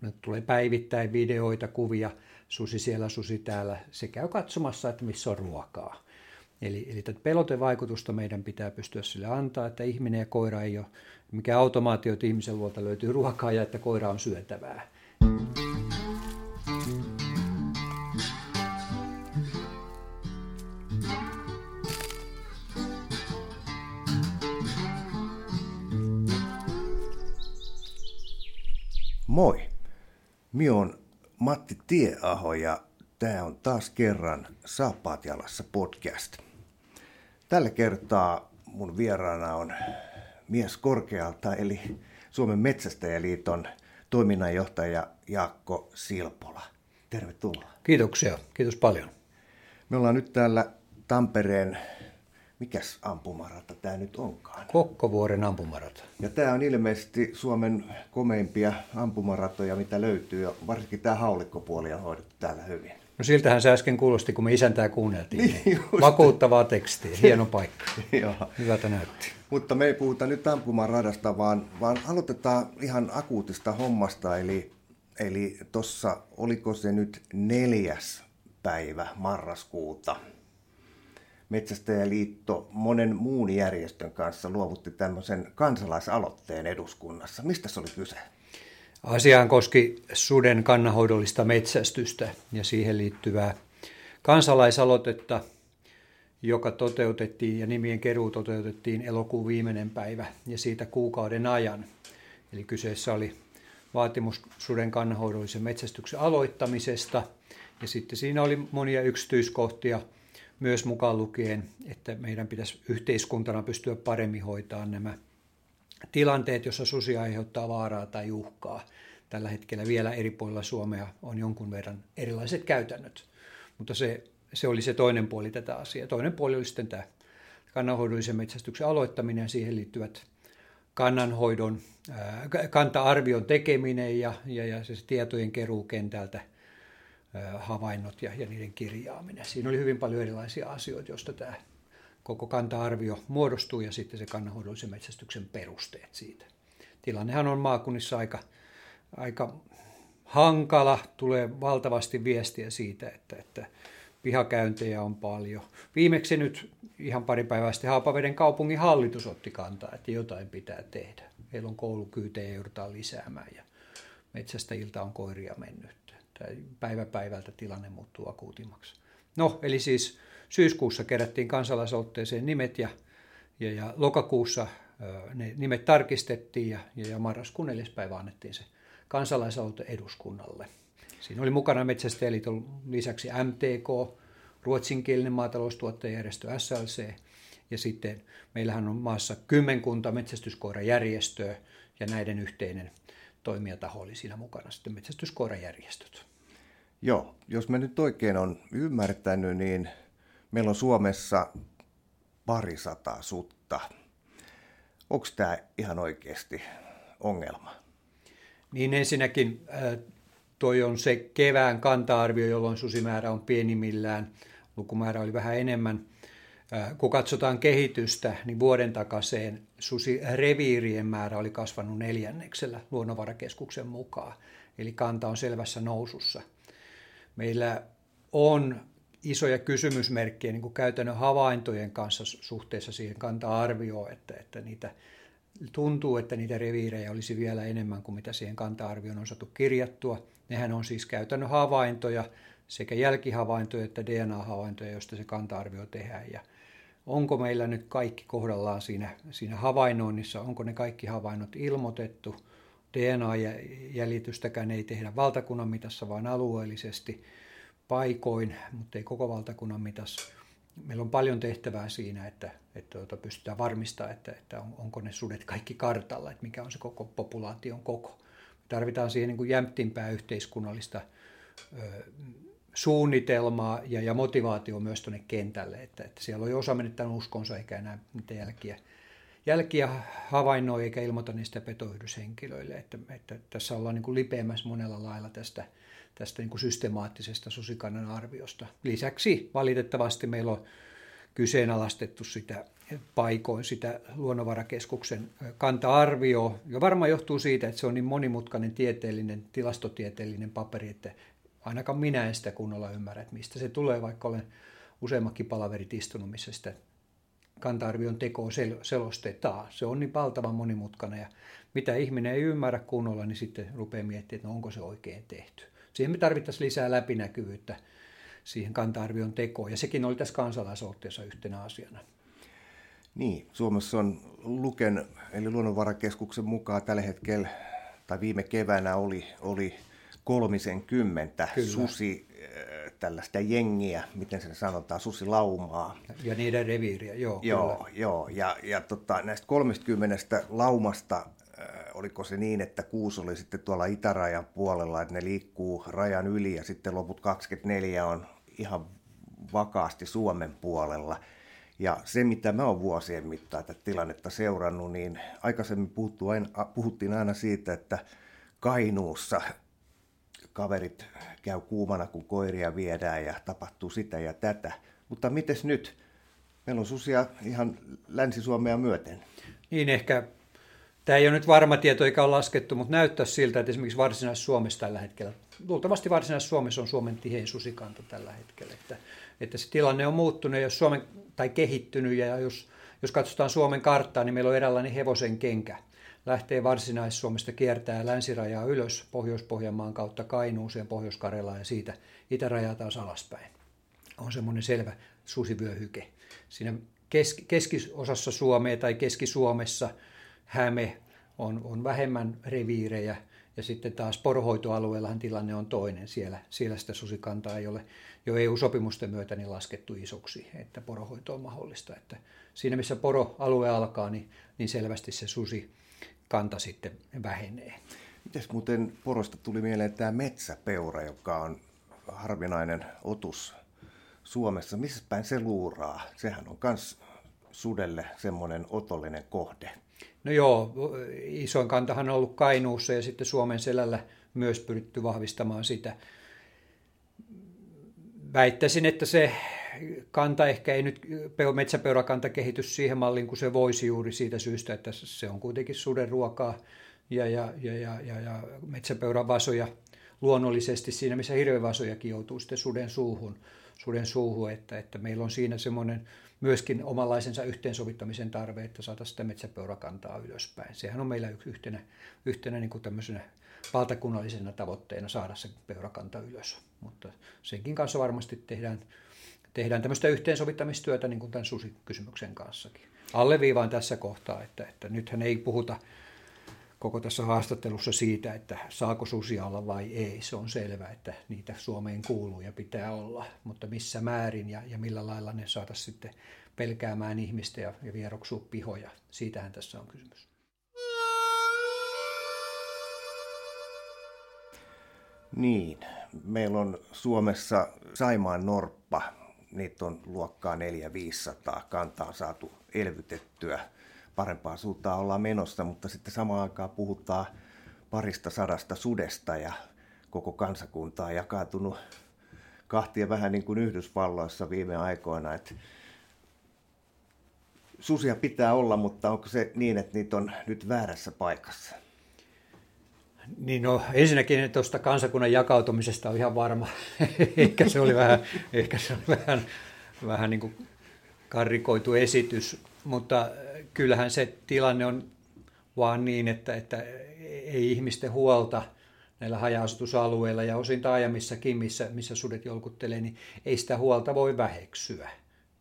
nyt tulee päivittäin videoita, kuvia, susi siellä, susi täällä. Se käy katsomassa, että missä on ruokaa. Eli, eli tätä pelotevaikutusta meidän pitää pystyä sille antaa, että ihminen ja koira ei ole mikä automaatio, että ihmisen luolta löytyy ruokaa ja että koira on syötävää. Moi! Mi on Matti Tieaho ja tämä on taas kerran Saappaat jalassa podcast. Tällä kertaa mun vieraana on mies korkealta eli Suomen Metsästäjäliiton toiminnanjohtaja Jaakko Silpola. Tervetuloa. Kiitoksia. Kiitos paljon. Me ollaan nyt täällä Tampereen mikäs ampumarata tämä nyt onkaan? Kokkovuoren ampumarata. Ja tämä on ilmeisesti Suomen komeimpia ampumaratoja, mitä löytyy, ja varsinkin tämä haulikkopuoli on hoidettu täällä hyvin. No siltähän se äsken kuulosti, kun me isäntää kuunneltiin. Niin, niin vakuuttavaa tekstiä, hieno paikka. Hyvältä näytti. Mutta me ei puhuta nyt ampumaradasta, vaan, vaan aloitetaan ihan akuutista hommasta, eli, eli tuossa, oliko se nyt neljäs päivä marraskuuta, Metsästäjäliitto monen muun järjestön kanssa luovutti tämmöisen kansalaisaloitteen eduskunnassa. Mistä se oli kyse? Asiaan koski suden kannanhoidollista metsästystä ja siihen liittyvää kansalaisaloitetta, joka toteutettiin ja nimien keruu toteutettiin elokuun viimeinen päivä ja siitä kuukauden ajan. Eli kyseessä oli vaatimus suden kannanhoidollisen metsästyksen aloittamisesta ja sitten siinä oli monia yksityiskohtia – myös mukaan lukien, että meidän pitäisi yhteiskuntana pystyä paremmin hoitaa nämä tilanteet, jossa susi aiheuttaa vaaraa tai uhkaa. Tällä hetkellä vielä eri puolilla Suomea on jonkun verran erilaiset käytännöt, mutta se, se oli se toinen puoli tätä asiaa. Toinen puoli oli sitten tämä kannanhoidollisen metsästyksen aloittaminen ja siihen liittyvät kannanhoidon, kanta-arvion tekeminen ja, ja, ja se tietojen keruu kentältä – havainnot ja, ja niiden kirjaaminen. Siinä oli hyvin paljon erilaisia asioita, joista tämä koko kanta-arvio muodostuu ja sitten se kannanhoidollisen metsästyksen perusteet siitä. Tilannehan on maakunnissa aika, aika hankala, tulee valtavasti viestiä siitä, että, että pihakäyntejä on paljon. Viimeksi nyt ihan pari päivää sitten Haapaveden kaupungin hallitus otti kantaa, että jotain pitää tehdä. Heillä on koulukyytejä joudutaan lisäämään ja metsästäjiltä on koiria mennyt tai päivä päivältä tilanne muuttuu akuutimmaksi. No, eli siis syyskuussa kerättiin kansalaisaloitteeseen nimet ja, ja, ja lokakuussa ne nimet tarkistettiin ja, ja, ja marraskuun neljäs päivä annettiin se kansalaisaloite eduskunnalle. Siinä oli mukana Metsästäjäliiton lisäksi MTK, ruotsinkielinen maataloustuottajajärjestö SLC ja sitten meillähän on maassa kymmenkunta metsästyskoirajärjestöä ja näiden yhteinen toimijataho oli siinä mukana, sitten metsästyskoirajärjestöt. Joo, jos me nyt oikein on ymmärtänyt, niin meillä on Suomessa parisataa sutta. Onko tämä ihan oikeasti ongelma? Niin ensinnäkin äh, toi on se kevään kanta-arvio, jolloin susimäärä on pienimmillään. Lukumäärä oli vähän enemmän. Äh, kun katsotaan kehitystä, niin vuoden takaseen susireviirien määrä oli kasvanut neljänneksellä luonnonvarakeskuksen mukaan. Eli kanta on selvässä nousussa. Meillä on isoja kysymysmerkkejä niin kuin käytännön havaintojen kanssa suhteessa siihen kanta-arvioon, että, että niitä tuntuu, että niitä reviirejä olisi vielä enemmän kuin mitä siihen kanta-arvioon on saatu kirjattua. Nehän on siis käytännön havaintoja, sekä jälkihavaintoja että DNA-havaintoja, joista se kanta-arvio tehdään. Ja onko meillä nyt kaikki kohdallaan siinä, siinä havainnoinnissa, onko ne kaikki havainnot ilmoitettu. DNA-jäljitystäkään ei tehdä valtakunnan mitassa, vaan alueellisesti paikoin, mutta ei koko valtakunnan mitassa. Meillä on paljon tehtävää siinä, että, että tuota, pystytään varmistamaan, että, että on, onko ne sudet kaikki kartalla, että mikä on se koko populaation koko. Me tarvitaan siihen niin kuin jämptimpää yhteiskunnallista ö, suunnitelmaa ja, ja motivaatio myös tuonne kentälle, että, että siellä jo osa menettänyt uskonsa eikä enää niitä jälkiä, jälkiä havainnoi eikä ilmoita niistä petoyhdyshenkilöille, että, että tässä ollaan niin kuin lipeämässä monella lailla tästä, tästä niin kuin systemaattisesta susikannan arviosta. Lisäksi valitettavasti meillä on kyseenalaistettu sitä paikoin sitä luonnonvarakeskuksen kanta-arvio. Ja varmaan johtuu siitä, että se on niin monimutkainen tieteellinen, tilastotieteellinen paperi, että ainakaan minä en sitä kunnolla ymmärrä, että mistä se tulee, vaikka olen useammakin palaverit istunut, missä sitä kanta-arvion tekoa sel- selostetaan. Se on niin valtavan monimutkainen ja mitä ihminen ei ymmärrä kunnolla, niin sitten rupeaa miettimään, että no onko se oikein tehty. Siihen me tarvittaisiin lisää läpinäkyvyyttä siihen kanta-arvion tekoon, ja sekin oli tässä kansalaisaloitteessa yhtenä asiana. Niin, Suomessa on Luken, eli Luonnonvarakeskuksen mukaan tällä hetkellä, tai viime keväänä oli, oli kolmisen kymmentä Kyllä. susi äh, tällaista jengiä, miten se sanotaan, susilaumaa. Ja niiden reviiriä, joo. Joo, kyllä. joo. ja, ja tota, näistä 30 laumasta äh, oliko se niin, että kuusi oli sitten tuolla itärajan puolella, että ne liikkuu rajan yli ja sitten loput 24 on ihan vakaasti Suomen puolella. Ja se, mitä mä oon vuosien mittaan tätä tilannetta seurannut, niin aikaisemmin aina, puhuttiin aina siitä, että Kainuussa kaverit käy kuumana, kun koiria viedään ja tapahtuu sitä ja tätä. Mutta mites nyt? Meillä on susia ihan Länsi-Suomea myöten. Niin ehkä, tämä ei ole nyt varma tieto eikä ole laskettu, mutta näyttää siltä, että esimerkiksi Varsinais-Suomessa tällä hetkellä, luultavasti Varsinais-Suomessa on Suomen tihein susikanta tällä hetkellä, että, että se tilanne on muuttunut, jos Suomen, tai kehittynyt, ja jos, jos katsotaan Suomen karttaa, niin meillä on eräänlainen hevosen kenkä lähtee Varsinais-Suomesta kiertää länsirajaa ylös Pohjois-Pohjanmaan kautta Kainuuseen, Pohjois-Karelaan ja siitä itärajaa taas alaspäin. On semmoinen selvä susivyöhyke. Siinä keski, keskiosassa Suomea tai Keski-Suomessa Häme on, on vähemmän reviirejä ja sitten taas porohoitoalueellahan tilanne on toinen. Siellä, siellä sitä susikantaa ei ole jo EU-sopimusten myötä niin laskettu isoksi, että porohoito on mahdollista. Että siinä missä poroalue alkaa, niin, niin selvästi se susi kanta sitten vähenee. Mites muuten porosta tuli mieleen tämä metsäpeura, joka on harvinainen otus Suomessa. Missä päin se luuraa? Sehän on myös sudelle semmoinen otollinen kohde. No joo, isoin kantahan on ollut Kainuussa ja sitten Suomen selällä myös pyritty vahvistamaan sitä. Väittäisin, että se kanta ehkä ei nyt, metsäpeurakanta kehitys siihen malliin kuin se voisi juuri siitä syystä, että se on kuitenkin suden ruokaa ja, ja, ja, ja, ja, ja metsäpeuran vasoja luonnollisesti siinä, missä hirvevasojakin joutuu sitten suden suuhun, suden suuhun että, että meillä on siinä semmoinen myöskin omanlaisensa yhteensovittamisen tarve, että saataisiin sitä metsäpeurakantaa ylöspäin. Sehän on meillä yhtenä, yhtenä niin kuin tämmöisenä valtakunnallisena tavoitteena saada se peurakanta ylös. Mutta senkin kanssa varmasti tehdään tehdään tämmöistä yhteensovittamistyötä niin kuin tämän susikysymyksen kanssakin. Alleviivaan tässä kohtaa, että, että nythän ei puhuta koko tässä haastattelussa siitä, että saako susia olla vai ei. Se on selvää, että niitä Suomeen kuuluu ja pitää olla, mutta missä määrin ja, ja millä lailla ne saataisiin sitten pelkäämään ihmistä ja, ja vieroksua pihoja. Siitähän tässä on kysymys. Niin, meillä on Suomessa Saimaan Norppa, niitä on luokkaa 400-500, kantaa saatu elvytettyä, parempaa suuntaan ollaan menossa, mutta sitten samaan aikaan puhutaan parista sadasta sudesta ja koko kansakunta on jakautunut kahtia vähän niin kuin Yhdysvalloissa viime aikoina, että susia pitää olla, mutta onko se niin, että niitä on nyt väärässä paikassa? Niin no, ensinnäkin tuosta kansakunnan jakautumisesta on ihan varma. ehkä se oli vähän, ehkä se oli vähän, vähän niin kuin karrikoitu esitys, mutta kyllähän se tilanne on vaan niin, että, että ei ihmisten huolta näillä haja-asutusalueilla ja osin taajamissakin, missä, missä sudet jolkuttelee, niin ei sitä huolta voi väheksyä.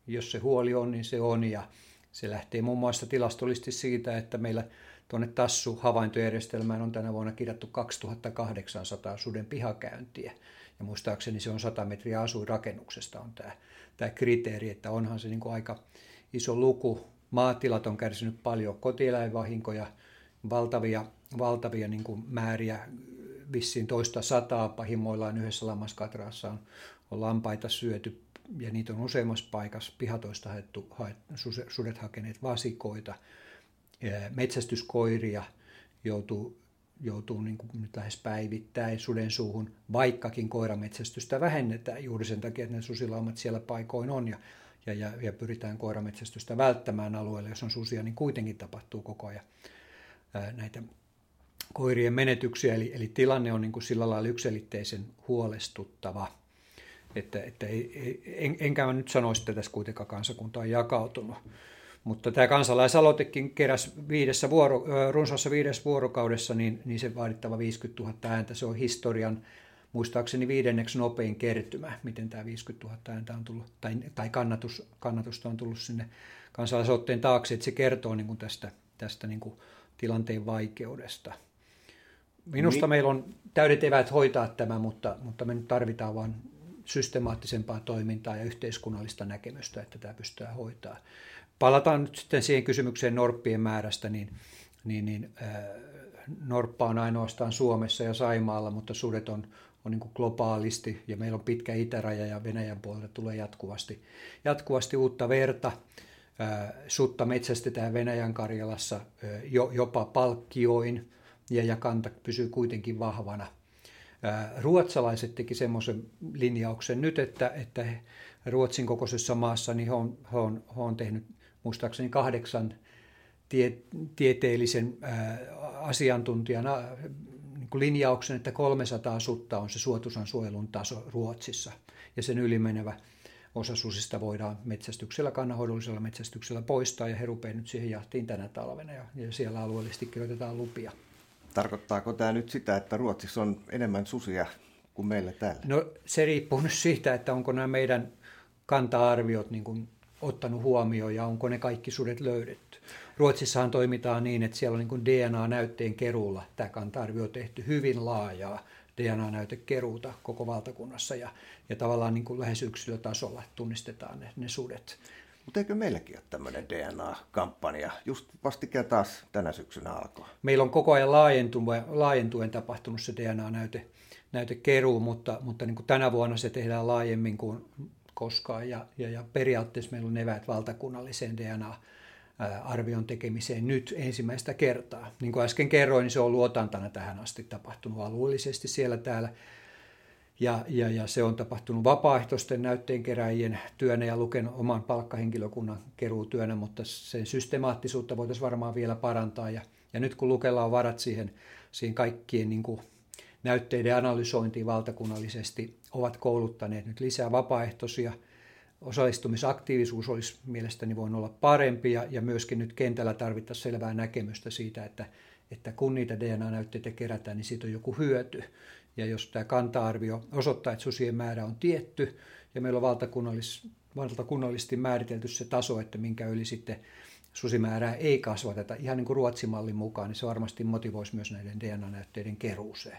Jos se huoli on, niin se on ja se lähtee muun muassa tilastollisesti siitä, että meillä – Tuonne Tassu-havaintojärjestelmään on tänä vuonna kirjattu 2800 suden pihakäyntiä. Ja muistaakseni se on 100 metriä asuinrakennuksesta on tämä, tämä kriteeri, että onhan se niin kuin aika iso luku. Maatilat on kärsinyt paljon kotieläinvahinkoja, valtavia, valtavia niin kuin määriä, vissiin toista sataa pahimmoillaan yhdessä lammaskatraassa on, on lampaita syöty ja niitä on useammassa paikassa pihatoista haettu, haettu, sudet hakeneet vasikoita – metsästyskoiria joutuu, joutuu niin kuin nyt lähes päivittäin suden suuhun, vaikkakin koirametsästystä vähennetään juuri sen takia, että ne susilaumat siellä paikoin on. Ja, ja, ja, ja pyritään koirametsästystä välttämään alueelle, jos on susia, niin kuitenkin tapahtuu koko ajan näitä koirien menetyksiä, eli, eli tilanne on niin kuin sillä lailla yksilitteisen huolestuttava, että, että ei, en, enkä mä nyt sanoisi, että tässä kuitenkaan kansakunta on jakautunut. Mutta tämä kansalaisaloitekin keräsi viidessä vuoro, runsaassa viidessä vuorokaudessa, niin, niin se vaadittava 50 000 ääntä, se on historian muistaakseni viidenneksi nopein kertymä, miten tämä 50 000 ääntä on tullut, tai, tai kannatus, kannatusta on tullut sinne kansalaisotteen taakse, että se kertoo niin kuin tästä, tästä niin kuin tilanteen vaikeudesta. Minusta Mi- meillä on täydet eväät hoitaa tämä, mutta, mutta me nyt tarvitaan vain systemaattisempaa toimintaa ja yhteiskunnallista näkemystä, että tämä pystytään hoitaa. Palataan nyt sitten siihen kysymykseen norppien määrästä, niin, niin, niin äh, norppa on ainoastaan Suomessa ja Saimaalla, mutta sudet on, on niin kuin globaalisti ja meillä on pitkä itäraja ja Venäjän puolelta tulee jatkuvasti, jatkuvasti uutta verta. Äh, sutta metsästetään Venäjän Karjalassa äh, jo, jopa palkkioin ja, ja kanta pysyy kuitenkin vahvana. Ruotsalaiset teki semmoisen linjauksen nyt, että, että Ruotsin kokoisessa maassa niin he on, he on, he on tehnyt muistaakseni kahdeksan tie, tieteellisen ää, asiantuntijan niin kuin linjauksen, että 300 sutta on se suotuisan suojelun taso Ruotsissa. Ja sen ylimenevä osa susista voidaan metsästyksellä, kannanhoidollisella metsästyksellä poistaa, ja he rupeavat nyt siihen jahtiin tänä talvena, ja, ja siellä alueellisesti kirjoitetaan lupia. Tarkoittaako tämä nyt sitä, että Ruotsissa on enemmän susia kuin meillä täällä? No se riippuu nyt siitä, että onko nämä meidän kanta-arviot niin kuin ottanut huomioon ja onko ne kaikki sudet löydetty. Ruotsissahan toimitaan niin, että siellä on niin DNA-näytteen keruulla tämä kanta-arvio tehty hyvin laajaa DNA-näytekeruuta koko valtakunnassa ja, ja tavallaan niin kuin lähes yksilötasolla tunnistetaan ne, ne sudet. Mutta eikö meilläkin ole tämmöinen DNA-kampanja? Just vastikään taas tänä syksynä alkoi. Meillä on koko ajan laajentuen, laajentuen tapahtunut se DNA-näyte, näytekeruu, mutta, mutta niin kuin tänä vuonna se tehdään laajemmin kuin koskaan. Ja, ja, ja periaatteessa meillä on eväät valtakunnalliseen DNA-arvion tekemiseen nyt ensimmäistä kertaa. Niin kuin äsken kerroin, niin se on luotantana tähän asti tapahtunut alueellisesti siellä täällä. Ja, ja, ja se on tapahtunut vapaaehtoisten näytteenkeräjien työnä ja Luken oman palkkahenkilökunnan keruutyönä, mutta sen systemaattisuutta voitaisiin varmaan vielä parantaa. Ja, ja nyt kun Lukella on varat siihen, siihen kaikkien niin kuin näytteiden analysointiin valtakunnallisesti, ovat kouluttaneet nyt lisää vapaaehtoisia. Osallistumisaktiivisuus olisi mielestäni voinut olla parempi ja, ja myöskin nyt kentällä tarvittaisiin selvää näkemystä siitä, että, että kun niitä DNA-näytteitä kerätään, niin siitä on joku hyöty. Ja jos tämä kanta-arvio osoittaa, että susien määrä on tietty ja meillä on valtakunnallis, valtakunnallisesti määritelty se taso, että minkä yli sitten susimäärää ei kasvateta ihan niin kuin Ruotsin mallin mukaan, niin se varmasti motivoisi myös näiden DNA-näytteiden keruuseen.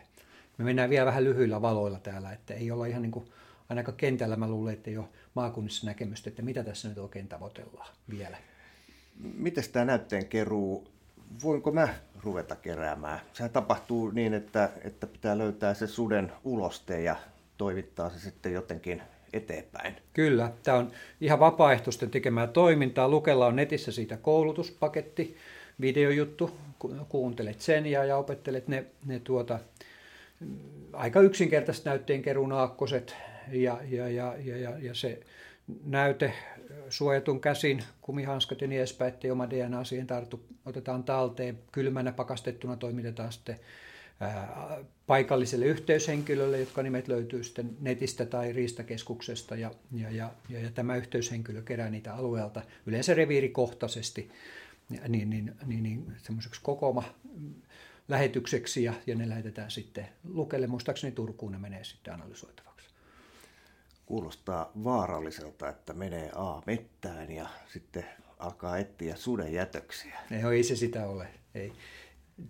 Me mennään vielä vähän lyhyillä valoilla täällä, että ei olla ihan niin kuin, ainakaan kentällä mä luulen, että ei ole maakunnissa näkemystä, että mitä tässä nyt oikein tavoitellaan vielä. Miten tämä näytteen keruu, voinko mä ruveta keräämään? Sehän tapahtuu niin, että, että pitää löytää se suden uloste ja toimittaa se sitten jotenkin eteenpäin. Kyllä, tämä on ihan vapaaehtoisten tekemää toimintaa. Lukella on netissä siitä koulutuspaketti, videojuttu, kuuntelet sen ja, ja opettelet ne, ne tuota, aika yksinkertaiset näytteenkeruun aakkoset ja, ja, ja, ja, ja, ja se näyte suojatun käsin, kumihanskat ja niin edespäin, ettei oma DNA siihen tartu, otetaan talteen. Kylmänä pakastettuna toimitetaan sitten paikalliselle yhteyshenkilölle, jotka nimet löytyy sitten netistä tai riistakeskuksesta ja, ja, ja, ja, ja tämä yhteyshenkilö kerää niitä alueelta yleensä reviirikohtaisesti niin, niin, niin, niin semmoiseksi kokoma lähetykseksi ja, ja ne lähetetään sitten Lukelle. Muistaakseni Turkuun ne menee sitten analysoitavaksi. Kuulostaa vaaralliselta, että menee A mettään ja sitten alkaa etsiä suden jätöksiä. Ei, ei se sitä ole. Ei.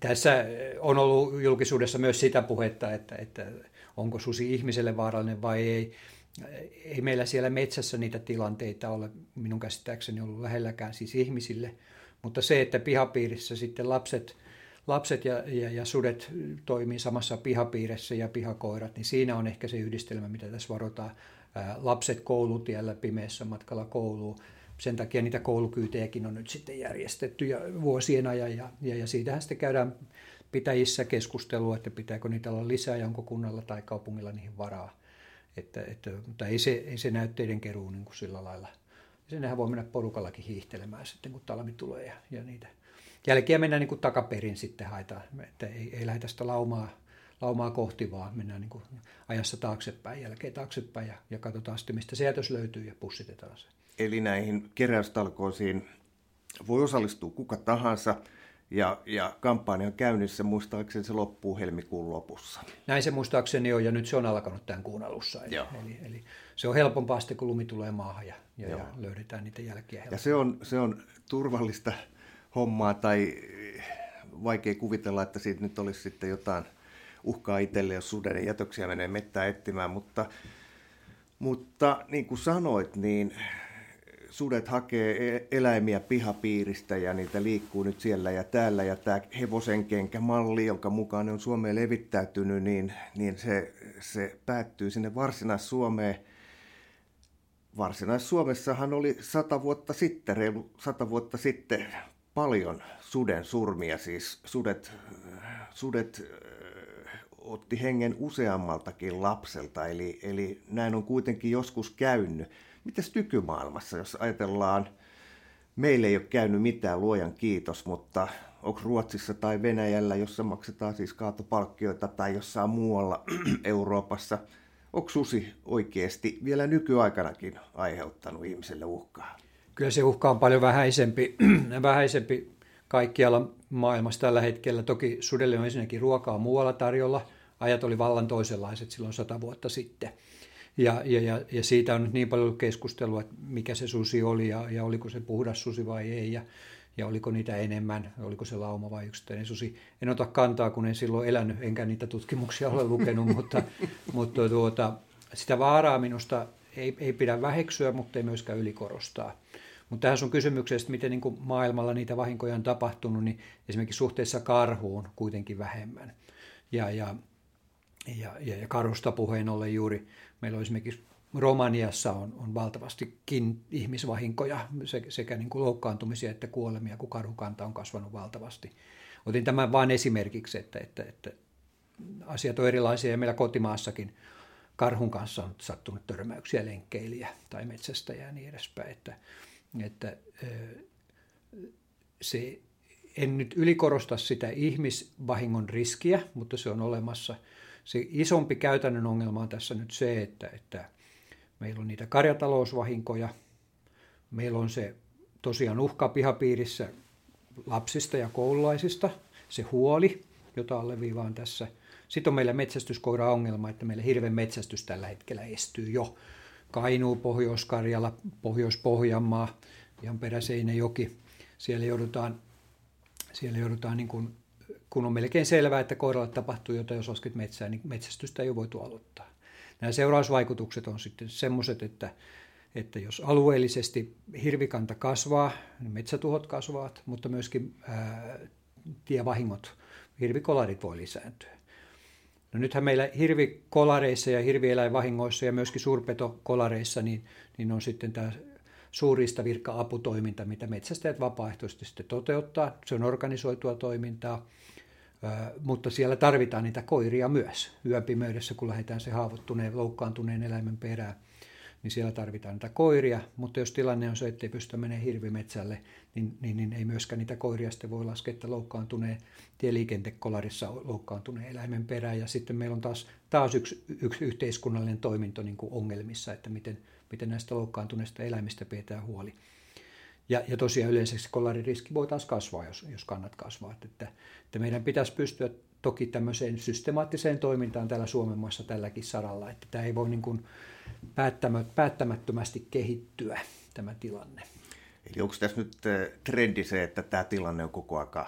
Tässä on ollut julkisuudessa myös sitä puhetta, että, että onko susi ihmiselle vaarallinen vai ei. Ei meillä siellä metsässä niitä tilanteita ole minun käsittääkseni ollut lähelläkään siis ihmisille, mutta se, että pihapiirissä sitten lapset lapset ja, ja, ja sudet toimii samassa pihapiirissä ja pihakoirat, niin siinä on ehkä se yhdistelmä, mitä tässä varotaan. Lapset koulutiellä pimeässä matkalla kouluun. Sen takia niitä koulukyytejäkin on nyt sitten järjestetty ja vuosien ajan ja, ja, ja siitähän sitten käydään pitäjissä keskustelua, että pitääkö niitä olla lisää ja onko kunnalla tai kaupungilla niihin varaa. Että, että, mutta ei se, ei se näytteiden keruu niin kuin sillä lailla sinnehän voi mennä porukallakin hiihtelemään sitten, kun talvi tulee ja, ja niitä jälkiä mennään niin kuin takaperin sitten haetaan, että ei, ei lähdetä sitä laumaa, laumaa kohti, vaan mennään niin kuin ajassa taaksepäin, jälkeen taaksepäin ja, ja katsotaan sitten, mistä se jätös löytyy ja pussitetaan se. Eli näihin keräystalkoisiin voi osallistua kuka tahansa ja, ja kampanja on käynnissä, muistaakseni se loppuu helmikuun lopussa. Näin se muistaakseni on, ja nyt se on alkanut tämän kuun alussa. Eli, eli, eli se on helpompaa sitten, kun lumi tulee maahan ja, ja, ja löydetään niitä jälkiä helpommin. Ja se on, se on turvallista hommaa, tai vaikea kuvitella, että siitä nyt olisi sitten jotain uhkaa itselle, jos suden jätöksiä menee mettään etsimään, mutta, mutta niin kuin sanoit, niin sudet hakee e- eläimiä pihapiiristä ja niitä liikkuu nyt siellä ja täällä. Ja tämä hevosenkenkämalli, jonka mukaan ne on Suomeen levittäytynyt, niin, niin se, se päättyy sinne Varsinais-Suomeen. Varsinais-Suomessahan oli sata vuotta sitten, reilu sata vuotta sitten paljon suden surmia, siis sudet, sudet otti hengen useammaltakin lapselta, eli, eli näin on kuitenkin joskus käynyt. Mites nykymaailmassa, jos ajatellaan, meille ei ole käynyt mitään, luojan kiitos, mutta onko Ruotsissa tai Venäjällä, jossa maksetaan siis kaatopalkkioita tai jossain muualla Euroopassa, onko susi oikeasti vielä nykyaikanakin aiheuttanut ihmiselle uhkaa? Kyllä se uhka on paljon vähäisempi, vähäisempi kaikkialla maailmassa tällä hetkellä. Toki sudelle on ensinnäkin ruokaa muualla tarjolla. Ajat oli vallan toisenlaiset silloin sata vuotta sitten. Ja, ja, ja, ja siitä on nyt niin paljon keskustelua, että mikä se susi oli ja, ja oliko se puhdas susi vai ei ja, ja oliko niitä enemmän, oliko se lauma vai yksittäinen susi. En ota kantaa, kun en silloin elänyt, enkä niitä tutkimuksia ole lukenut, mutta, mutta tuota, sitä vaaraa minusta ei, ei pidä väheksyä, mutta ei myöskään ylikorostaa. Mutta tähän sun kysymykseen, että miten niin kuin maailmalla niitä vahinkoja on tapahtunut, niin esimerkiksi suhteessa karhuun kuitenkin vähemmän. Ja, ja, ja, ja, ja karhusta puheen ollen juuri Meillä on esimerkiksi Romaniassa on, on valtavastikin ihmisvahinkoja, sekä niin kuin loukkaantumisia että kuolemia, kun karhukanta on kasvanut valtavasti. Otin tämän vain esimerkiksi, että, että, että asiat on erilaisia ja meillä kotimaassakin karhun kanssa on sattunut törmäyksiä lenkkeilijä tai metsästäjä ja niin edespäin. Että, että se, en nyt ylikorosta sitä ihmisvahingon riskiä, mutta se on olemassa – se isompi käytännön ongelma on tässä nyt se, että, että meillä on niitä karjatalousvahinkoja, meillä on se tosiaan uhka pihapiirissä lapsista ja koululaisista, se huoli, jota alleviivaan tässä. Sitten on meillä metsästyskoira ongelma, että meillä hirven metsästys tällä hetkellä estyy jo. Kainuu, Pohjois-Karjala, Pohjois-Pohjanmaa, ihan Peräseinäjoki. Siellä joudutaan, siellä joudutaan niin kuin kun on melkein selvää, että koiralle tapahtuu jotain, jos oskit metsään, niin metsästystä ei ole voitu aloittaa. Nämä seurausvaikutukset on sitten semmoiset, että, että jos alueellisesti hirvikanta kasvaa, niin metsätuhot kasvavat, mutta myöskin ää, tievahingot, hirvikolarit voi lisääntyä. No nythän meillä hirvikolareissa ja hirvieläinvahingoissa ja myöskin suurpetokolareissa niin, niin on sitten tämä suurista virka-aputoiminta, mitä metsästäjät vapaaehtoisesti sitten toteuttaa. Se on organisoitua toimintaa mutta siellä tarvitaan niitä koiria myös. Yöpimeydessä, kun lähdetään se haavoittuneen, loukkaantuneen eläimen perään, niin siellä tarvitaan niitä koiria, mutta jos tilanne on se, että ei pystytä menemään hirvimetsälle, niin, niin, niin ei myöskään niitä koiria sitten voi laskea, että loukkaantuneen tieliikentekolarissa loukkaantuneen eläimen perään. Ja sitten meillä on taas, taas yksi, yksi yhteiskunnallinen toiminto niin kuin ongelmissa, että miten, miten näistä loukkaantuneista eläimistä pidetään huoli. Ja, ja tosiaan yleensä se kolaririski voi taas kasvaa, jos, jos kannat kasvaa. Että, että meidän pitäisi pystyä toki tämmöiseen systemaattiseen toimintaan täällä Suomen maassa tälläkin saralla, että tämä ei voi niin kuin päättämättömästi kehittyä tämä tilanne. Eli onko tässä nyt eh, trendi se, että tämä tilanne on koko ajan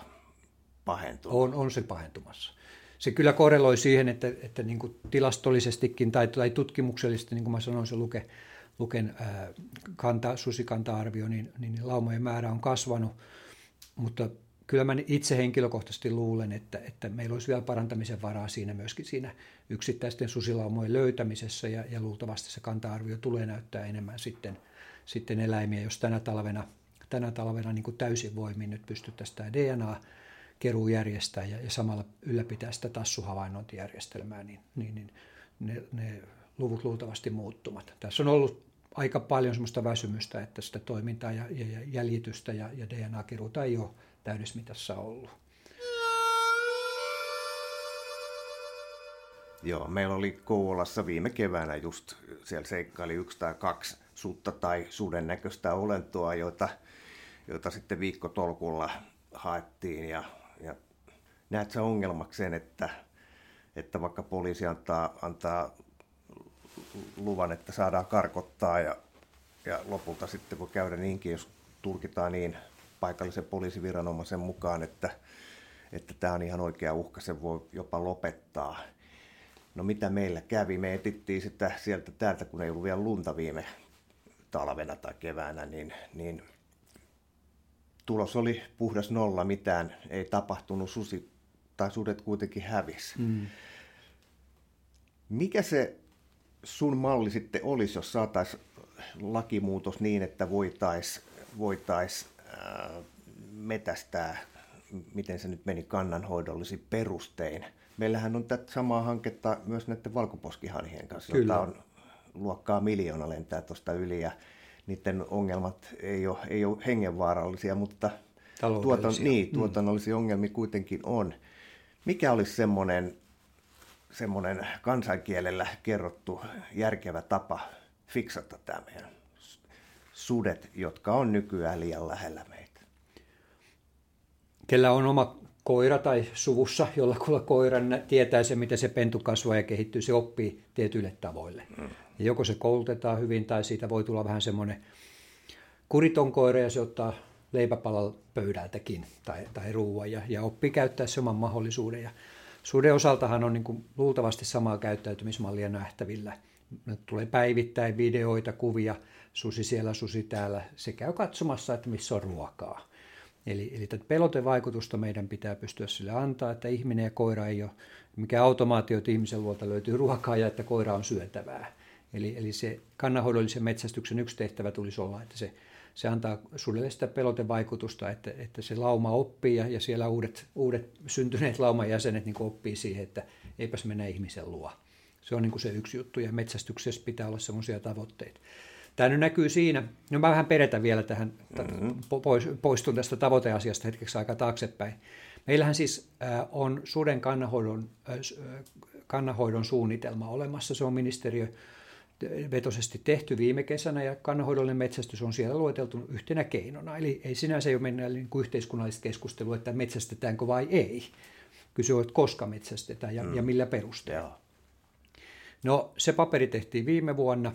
pahentunut? On, on se pahentumassa. Se kyllä korreloi siihen, että, että niin kuin tilastollisestikin tai, tai tutkimuksellisesti, niin kuin mä sanoin, se luke, Luken kanta, susikanta-arvio, niin, niin laumojen määrä on kasvanut, mutta kyllä mä itse henkilökohtaisesti luulen, että, että meillä olisi vielä parantamisen varaa siinä myöskin siinä yksittäisten susilaumojen löytämisessä ja, ja luultavasti se kanta-arvio tulee näyttää enemmän sitten, sitten eläimiä, jos tänä talvena, tänä talvena niin kuin täysin voimin nyt pystyttäisiin tämä DNA keruu järjestää ja, ja samalla ylläpitää sitä tassuhavainnointijärjestelmää, niin, niin, niin ne, ne luvut luultavasti muuttumat. Tässä on ollut aika paljon semmoista väsymystä, että sitä toimintaa ja, ja jäljitystä ja, ja DNA-keruuta ei ole täydysmitassa ollut. Joo, meillä oli Kouvolassa viime keväänä just siellä seikkaili yksi tai kaksi sutta tai suden näköistä olentoa, joita, joita sitten viikkotolkulla haettiin. Ja, ja näet sä ongelmaksi sen, että, että vaikka poliisi antaa, antaa luvan, että saadaan karkottaa ja, ja lopulta sitten voi käydä niinkin, jos tulkitaan niin paikallisen poliisiviranomaisen mukaan, että, että tämä on ihan oikea uhka, se voi jopa lopettaa. No mitä meillä kävi? Me etittiin sitä sieltä täältä, kun ei ollut vielä lunta viime talvena tai keväänä, niin, niin tulos oli puhdas nolla, mitään ei tapahtunut, susi tai sudet kuitenkin hävisi. Mm. Mikä se sun malli sitten olisi, jos saataisiin lakimuutos niin, että voitaisiin voitais, metästää, miten se nyt meni, kannanhoidollisin perustein. Meillähän on tätä samaa hanketta myös näiden valkoposkihanhien kanssa, Kyllä. jota on luokkaa miljoona lentää tuosta yli ja niiden ongelmat ei ole, ei ole hengenvaarallisia, mutta tuoton, niin, mm. tuotannollisia mm. ongelmia kuitenkin on. Mikä olisi semmoinen semmoinen kansankielellä kerrottu järkevä tapa fiksata tämä meidän sudet, jotka on nykyään liian lähellä meitä. Kellä on oma koira tai suvussa, jolla kulla koira tietää se, miten se pentu kasvaa ja kehittyy, se oppii tietyille tavoille. Mm. Ja joko se koulutetaan hyvin tai siitä voi tulla vähän semmoinen kuriton koira ja se ottaa leipäpalan pöydältäkin tai, tai ruoan ja, ja oppii käyttää se oman mahdollisuuden. Ja Suden osaltahan on niin kuin luultavasti samaa käyttäytymismallia nähtävillä. Tulee päivittäin videoita, kuvia, susi siellä, susi täällä. Se käy katsomassa, että missä on ruokaa. Eli, eli tätä pelotevaikutusta meidän pitää pystyä sille antaa, että ihminen ja koira ei ole mikä automaatio, että ihmisen luolta löytyy ruokaa ja että koira on syötävää. Eli, eli se kannanhoidollisen metsästyksen yksi tehtävä tulisi olla, että se se antaa sulle sitä pelotevaikutusta, että, että se lauma oppii ja, ja siellä uudet, uudet syntyneet lauman jäsenet niin oppii siihen, että eipäs mennä ihmisen luo. Se on niin kuin se yksi juttu ja metsästyksessä pitää olla semmoisia tavoitteita. Tämä nyt näkyy siinä, no mä vähän peretän vielä tähän, mm-hmm. poistun tästä tavoiteasiasta hetkeksi aika taaksepäin. Meillähän siis on suden kannanhoidon, kannanhoidon suunnitelma olemassa, se on ministeriö vetoisesti tehty viime kesänä ja kannanhoidollinen metsästys on siellä lueteltu yhtenä keinona. Eli ei sinänsä ole mennä niin kuin yhteiskunnallista keskustelua, että metsästetäänkö vai ei. Kyse on, että koska metsästetään ja, mm. ja millä perusteella. No se paperi tehtiin viime vuonna,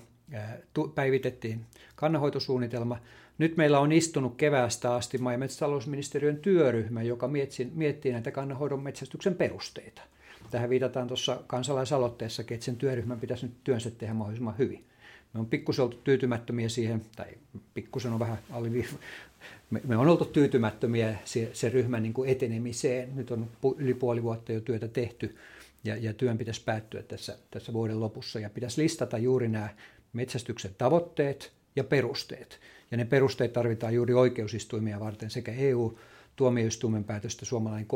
päivitettiin kannanhoitosuunnitelma. Nyt meillä on istunut keväästä asti maa- ja metsätalousministeriön työryhmä, joka miettii, miettii näitä kannanhoidon metsästyksen perusteita. Tähän viitataan tuossa kansalaisaloitteessa, että sen työryhmän pitäisi nyt työnsä tehdä mahdollisimman hyvin. Me on pikkusen oltu tyytymättömiä siihen, tai pikkusen on vähän aliviiva, me, me on oltu tyytymättömiä se, se ryhmän niin kuin etenemiseen. Nyt on yli puoli vuotta jo työtä tehty ja, ja työn pitäisi päättyä tässä, tässä vuoden lopussa ja pitäisi listata juuri nämä metsästyksen tavoitteet ja perusteet. Ja ne perusteet tarvitaan juuri oikeusistuimia varten sekä EU- tuomioistuimen päätös että suomalainen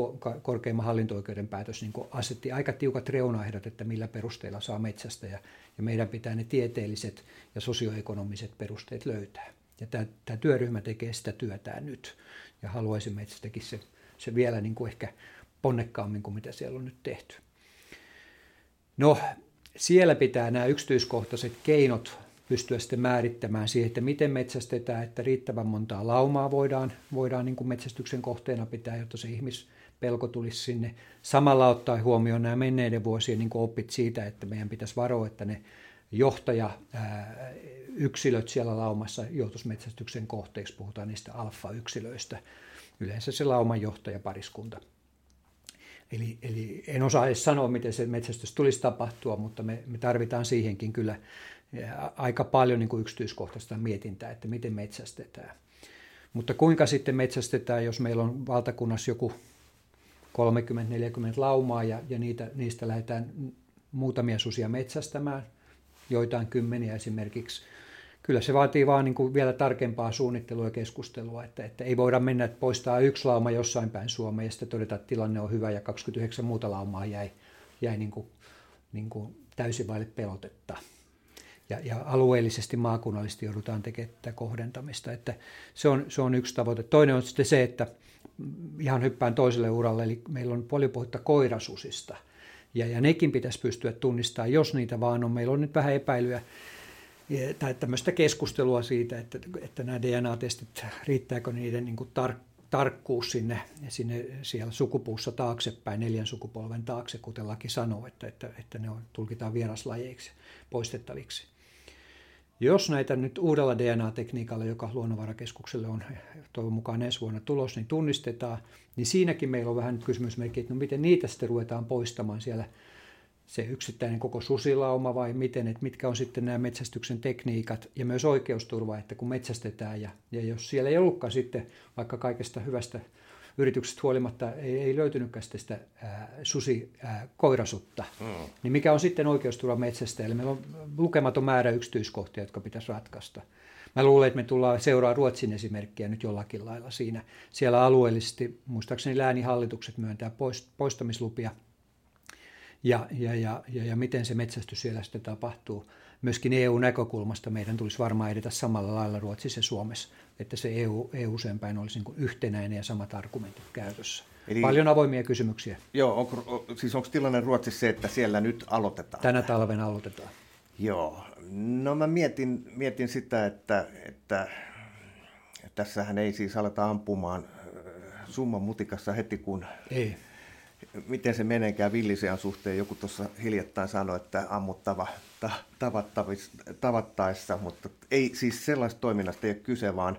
korkeimman hallinto-oikeuden päätös niin asetti aika tiukat reunaehdot, että millä perusteilla saa metsästä ja, ja meidän pitää ne tieteelliset ja sosioekonomiset perusteet löytää. Ja tämä, tämä työryhmä tekee sitä työtään nyt ja haluaisimme, että se tekisi se, se vielä niin kuin ehkä ponnekkaammin kuin mitä siellä on nyt tehty. No, siellä pitää nämä yksityiskohtaiset keinot pystyä sitten määrittämään siihen, että miten metsästetään, että riittävän montaa laumaa voidaan, voidaan niin kuin metsästyksen kohteena pitää, jotta se ihmispelko tulisi sinne. Samalla ottaa huomioon nämä menneiden vuosien niin opit siitä, että meidän pitäisi varoa, että ne johtaja yksilöt siellä laumassa joutuisi metsästyksen kohteeksi, puhutaan niistä alfa-yksilöistä, yleensä se lauman johtajapariskunta. Eli, eli en osaa edes sanoa, miten se metsästys tulisi tapahtua, mutta me, me tarvitaan siihenkin kyllä aika paljon niin kuin yksityiskohtaista mietintää, että miten metsästetään. Mutta kuinka sitten metsästetään, jos meillä on valtakunnassa joku 30-40 laumaa ja, ja niitä, niistä lähdetään muutamia susia metsästämään, joitain kymmeniä esimerkiksi. Kyllä se vaatii vaan niin kuin vielä tarkempaa suunnittelua ja keskustelua, että, että ei voida mennä, että poistaa yksi lauma jossain päin Suomea ja sitten todeta, että tilanne on hyvä ja 29 muuta laumaa jäi, jäi niin kuin, niin kuin täysin vaille pelotetta. ja, ja alueellisesti, maakunnallisesti joudutaan tekemään tätä kohdentamista. Että se, on, se on yksi tavoite. Toinen on sitten se, että ihan hyppään toiselle uralle, eli meillä on paljon puhetta koirasusista. Ja, ja nekin pitäisi pystyä tunnistamaan, jos niitä vaan on. Meillä on nyt vähän epäilyä tai tämmöistä keskustelua siitä, että, että nämä DNA-testit, riittääkö niiden niin kuin tar- tarkkuus sinne, sinne siellä sukupuussa taaksepäin, neljän sukupolven taakse, kuten laki sanoo, että, että, että ne on, tulkitaan vieraslajeiksi poistettaviksi. Jos näitä nyt uudella DNA-tekniikalla, joka Luonnonvarakeskukselle on toivon mukaan ensi vuonna tulos, niin tunnistetaan, niin siinäkin meillä on vähän kysymysmerkki, että no miten niitä sitten ruvetaan poistamaan siellä se yksittäinen koko susilauma vai miten, että mitkä on sitten nämä metsästyksen tekniikat ja myös oikeusturva, että kun metsästetään ja, ja jos siellä ei ollutkaan sitten vaikka kaikesta hyvästä yrityksestä huolimatta ei, ei löytynytkään sitä ää, susi ää, koirasutta, mm. niin mikä on sitten oikeusturva metsästäjälle? Meillä on lukematon määrä yksityiskohtia, jotka pitäisi ratkaista. Mä luulen, että me tullaan seuraa Ruotsin esimerkkiä nyt jollakin lailla siinä. Siellä alueellisesti, muistaakseni läänihallitukset myöntää poistamislupia – ja, ja, ja, ja, ja miten se metsästys siellä sitten tapahtuu. Myöskin EU-näkökulmasta meidän tulisi varmaan edetä samalla lailla Ruotsissa ja Suomessa, että se EU, EU sen päin olisi niin yhtenäinen ja samat argumentit käytössä. Eli, Paljon avoimia kysymyksiä. Joo, onko, siis onko tilanne Ruotsissa se, että siellä nyt aloitetaan? Tänä talven aloitetaan. Joo, no mä mietin, mietin sitä, että, että tässähän ei siis aleta ampumaan äh, summan mutikassa heti kun ei miten se meneekään villiseän suhteen. Joku tuossa hiljattain sanoi, että ammuttava ta, tavattaessa, mutta ei siis sellaista toiminnasta ei ole kyse, vaan,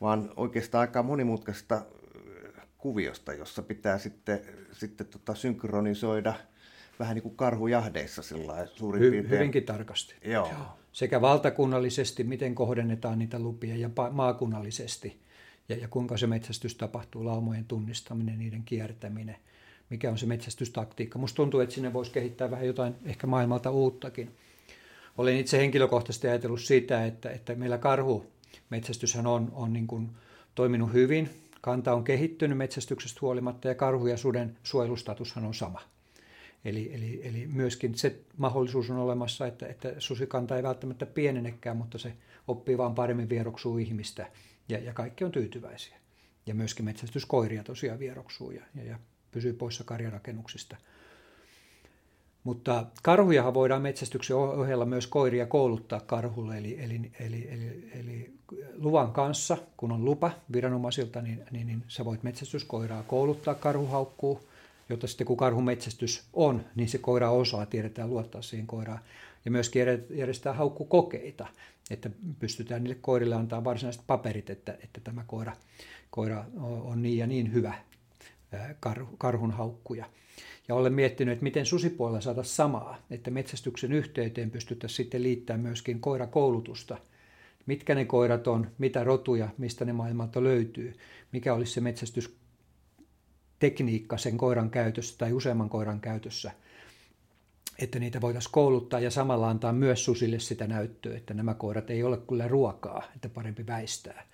vaan oikeastaan aika monimutkaista äh, kuviosta, jossa pitää sitten, sitten tota synkronisoida vähän niin kuin karhujahdeissa sillä suurin Hy, piirtein. Hyvinkin tarkasti. Joo. Sekä valtakunnallisesti, miten kohdennetaan niitä lupia, ja maakunnallisesti, ja, ja kuinka se metsästys tapahtuu, laumojen tunnistaminen, niiden kiertäminen – mikä on se metsästystaktiikka. Musta tuntuu, että sinne voisi kehittää vähän jotain ehkä maailmalta uuttakin. Olen itse henkilökohtaisesti ajatellut sitä, että, että meillä karhu metsästyshän on, on niin kuin toiminut hyvin. Kanta on kehittynyt metsästyksestä huolimatta ja karhu ja suden suojelustatushan on sama. Eli, eli, eli myöskin se mahdollisuus on olemassa, että, että susikanta ei välttämättä pienenekään, mutta se oppii vaan paremmin vieroksuu ihmistä ja, ja kaikki on tyytyväisiä. Ja myöskin metsästyskoiria tosiaan vieroksuu ja, ja, pysyy poissa karjarakennuksista. Mutta karhujahan voidaan metsästyksen ohella myös koiria kouluttaa karhulle, eli, eli, eli, eli, eli luvan kanssa, kun on lupa viranomaisilta, niin, niin, niin sä voit metsästyskoiraa kouluttaa karhuhaukkuu, jotta sitten kun karhun metsästys on, niin se koira osaa, tiedetään luottaa siihen koiraan. Ja myöskin järjestää haukkukokeita, että pystytään niille koirille antaa varsinaiset paperit, että, että tämä koira, koira on niin ja niin hyvä karhun haukkuja. Ja olen miettinyt, että miten susipuolella saada samaa, että metsästyksen yhteyteen pystyttäisiin sitten liittämään myöskin koirakoulutusta. Mitkä ne koirat on, mitä rotuja, mistä ne maailmalta löytyy, mikä olisi se metsästystekniikka sen koiran käytössä tai useamman koiran käytössä, että niitä voitaisiin kouluttaa ja samalla antaa myös susille sitä näyttöä, että nämä koirat ei ole kyllä ruokaa, että parempi väistää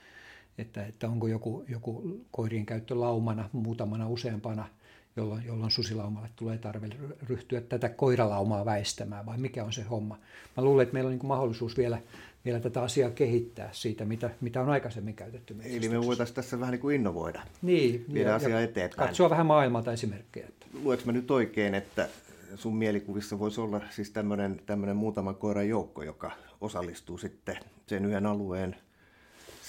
että, että onko joku, joku koirien käyttö laumana, muutamana useampana, jolloin, jolloin susilaumalle tulee tarve ryhtyä tätä koiralaumaa väistämään, vai mikä on se homma. Mä luulen, että meillä on niin mahdollisuus vielä, vielä tätä asiaa kehittää siitä, mitä, mitä on aikaisemmin käytetty. Eli me voitaisiin tässä vähän niin kuin innovoida, niin, viedä ja, asiaa eteenpäin. Katsoa vähän maailmalta esimerkkejä. Lueks mä nyt oikein, että sun mielikuvissa voisi olla siis tämmöinen, tämmöinen muutaman koiran joukko, joka osallistuu sitten sen yhden alueen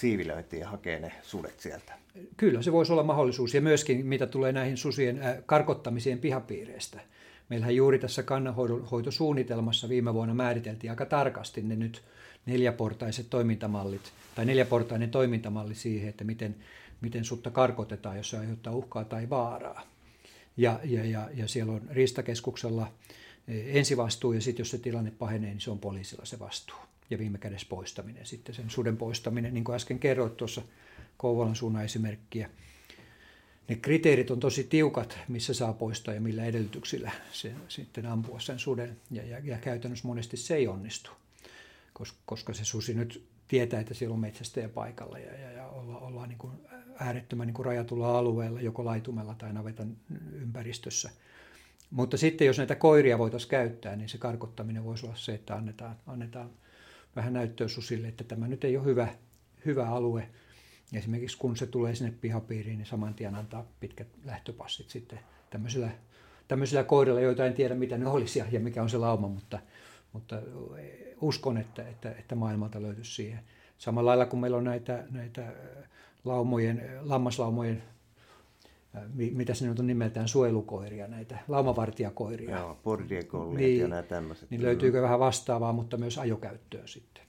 siivilöintiin ja hakee ne sudet sieltä. Kyllä, se voisi olla mahdollisuus. Ja myöskin mitä tulee näihin susien äh, karkottamiseen pihapiireistä. Meillähän juuri tässä kannanhoitosuunnitelmassa viime vuonna määriteltiin aika tarkasti ne nyt neljäportaiset toimintamallit, tai neljäportainen toimintamalli siihen, että miten, miten sutta karkotetaan, jos se aiheuttaa uhkaa tai vaaraa. Ja, ja, ja, ja siellä on Riistakeskuksella eh, ensivastuu, ja sitten jos se tilanne pahenee, niin se on poliisilla se vastuu ja viime kädessä poistaminen, sitten sen suden poistaminen, niin kuin äsken kerroit tuossa Kouvolan suunnan esimerkkiä. Ne kriteerit on tosi tiukat, missä saa poistaa ja millä edellytyksillä se, sitten ampua sen suden, ja, ja, ja käytännössä monesti se ei onnistu, koska, koska se susi nyt tietää, että siellä on metsästäjä paikalla ja, ja, ja olla, ollaan niin kuin äärettömän niin kuin rajatulla alueella, joko laitumella tai navetan ympäristössä, Mutta sitten jos näitä koiria voitaisiin käyttää, niin se karkottaminen voisi olla se, että annetaan, annetaan vähän näyttöä susille, että tämä nyt ei ole hyvä, hyvä alue. Esimerkiksi kun se tulee sinne pihapiiriin, niin saman tien antaa pitkät lähtöpassit sitten tämmöisillä, tämmöisillä koirilla, joita en tiedä mitä ne olisi ja, ja mikä on se lauma, mutta, mutta uskon, että, että, että maailmalta löytyisi siihen. Samalla lailla kuin meillä on näitä, näitä laumojen, lammaslaumojen mitä se nyt on nimeltään, suojelukoiria, näitä laumavartijakoiria. Joo, border niin, ja nämä tämmöiset. Niin löytyykö vähän vastaavaa, mutta myös ajokäyttöön sitten.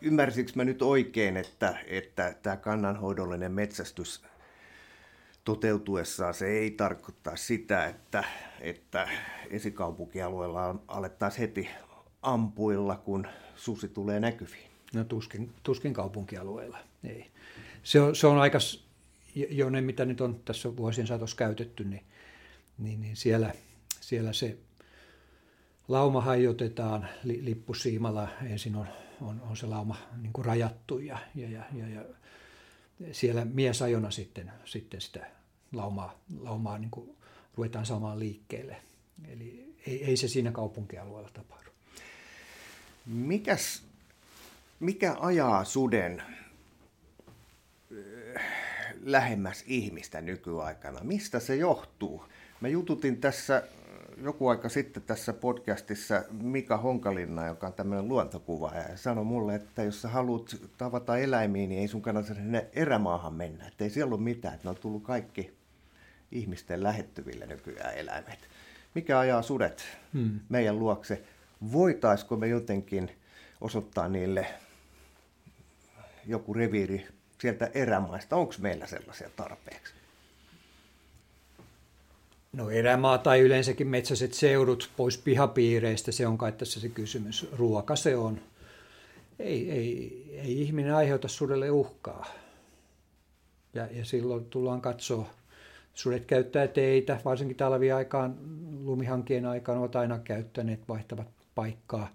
Ymmärsikö mä nyt oikein, että, että tämä kannanhoidollinen metsästys toteutuessaan se ei tarkoittaa sitä, että, että esikaupunkialueella alettaisiin heti ampuilla, kun susi tulee näkyviin? No tuskin, tuskin kaupunkialueilla, ei. Se on, se on aika, jo ne mitä nyt on tässä vuosien saatossa käytetty, niin, niin, niin siellä, siellä se lauma hajotetaan li, lippusiimalla. Ensin on, on, on se lauma niin kuin rajattu ja, ja, ja, ja, ja siellä miesajona sitten, sitten sitä laumaa, laumaa niin kuin ruvetaan saamaan liikkeelle. Eli ei, ei se siinä kaupunkialueella tapahdu. Mikäs mikä ajaa suden äh, lähemmäs ihmistä nykyaikana? Mistä se johtuu? Mä jututin tässä äh, joku aika sitten tässä podcastissa Mika Honkalinna, joka on tämmöinen luontokuva, ja sanoi mulle, että jos sä haluat tavata eläimiä, niin ei sun kannata sinne erämaahan mennä. Että ei siellä ole mitään, että ne on tullut kaikki ihmisten lähettyville nykyään eläimet. Mikä ajaa sudet hmm. meidän luokse? Voitaisiko me jotenkin osoittaa niille joku reviiri sieltä erämaista. Onko meillä sellaisia tarpeeksi? No erämaa tai yleensäkin metsäiset seudut pois pihapiireistä, se on kai tässä se kysymys. Ruoka se on. Ei, ei, ei ihminen aiheuta sudelle uhkaa. Ja, ja silloin tullaan katsoa. Sudet käyttää teitä, varsinkin talviaikaan, lumihankien aikaan ovat aina käyttäneet, vaihtavat paikkaa.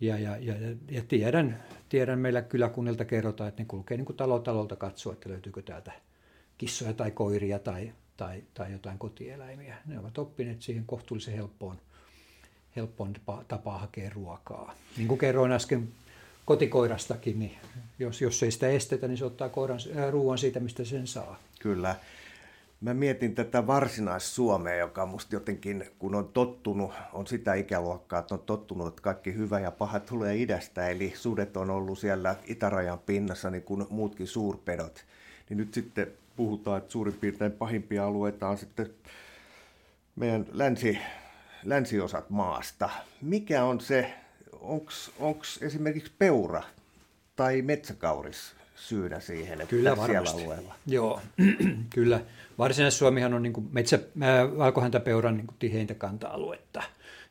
Ja, ja, ja, ja tiedän, tiedän, meillä kyläkunnilta kerrotaan, että ne kulkee niin kuin talo talolta katsoa, että löytyykö täältä kissoja tai koiria tai, tai, tai jotain kotieläimiä. Ne ovat oppineet siihen kohtuullisen helppoon, helppoon tapaa hakea ruokaa. Niin kuin kerroin äsken kotikoirastakin, niin jos, jos ei sitä estetä, niin se ottaa koiran, äh, ruoan siitä, mistä sen saa. Kyllä. Mä mietin tätä varsinais-Suomea, joka musta jotenkin, kun on tottunut, on sitä ikäluokkaa, että on tottunut, että kaikki hyvä ja paha tulee idästä, eli sudet on ollut siellä itärajan pinnassa niin kuin muutkin suurpedot. Niin nyt sitten puhutaan, että suurin piirtein pahimpia alueita on sitten meidän länsi, länsiosat maasta. Mikä on se, onko esimerkiksi peura tai metsäkauris syynä siihen, että Kyllä siellä alueella? Joo, kyllä. Varsinais-Suomihan on niin kuin metsä, valkohäntäpeuran niin kuin tiheintä kanta-aluetta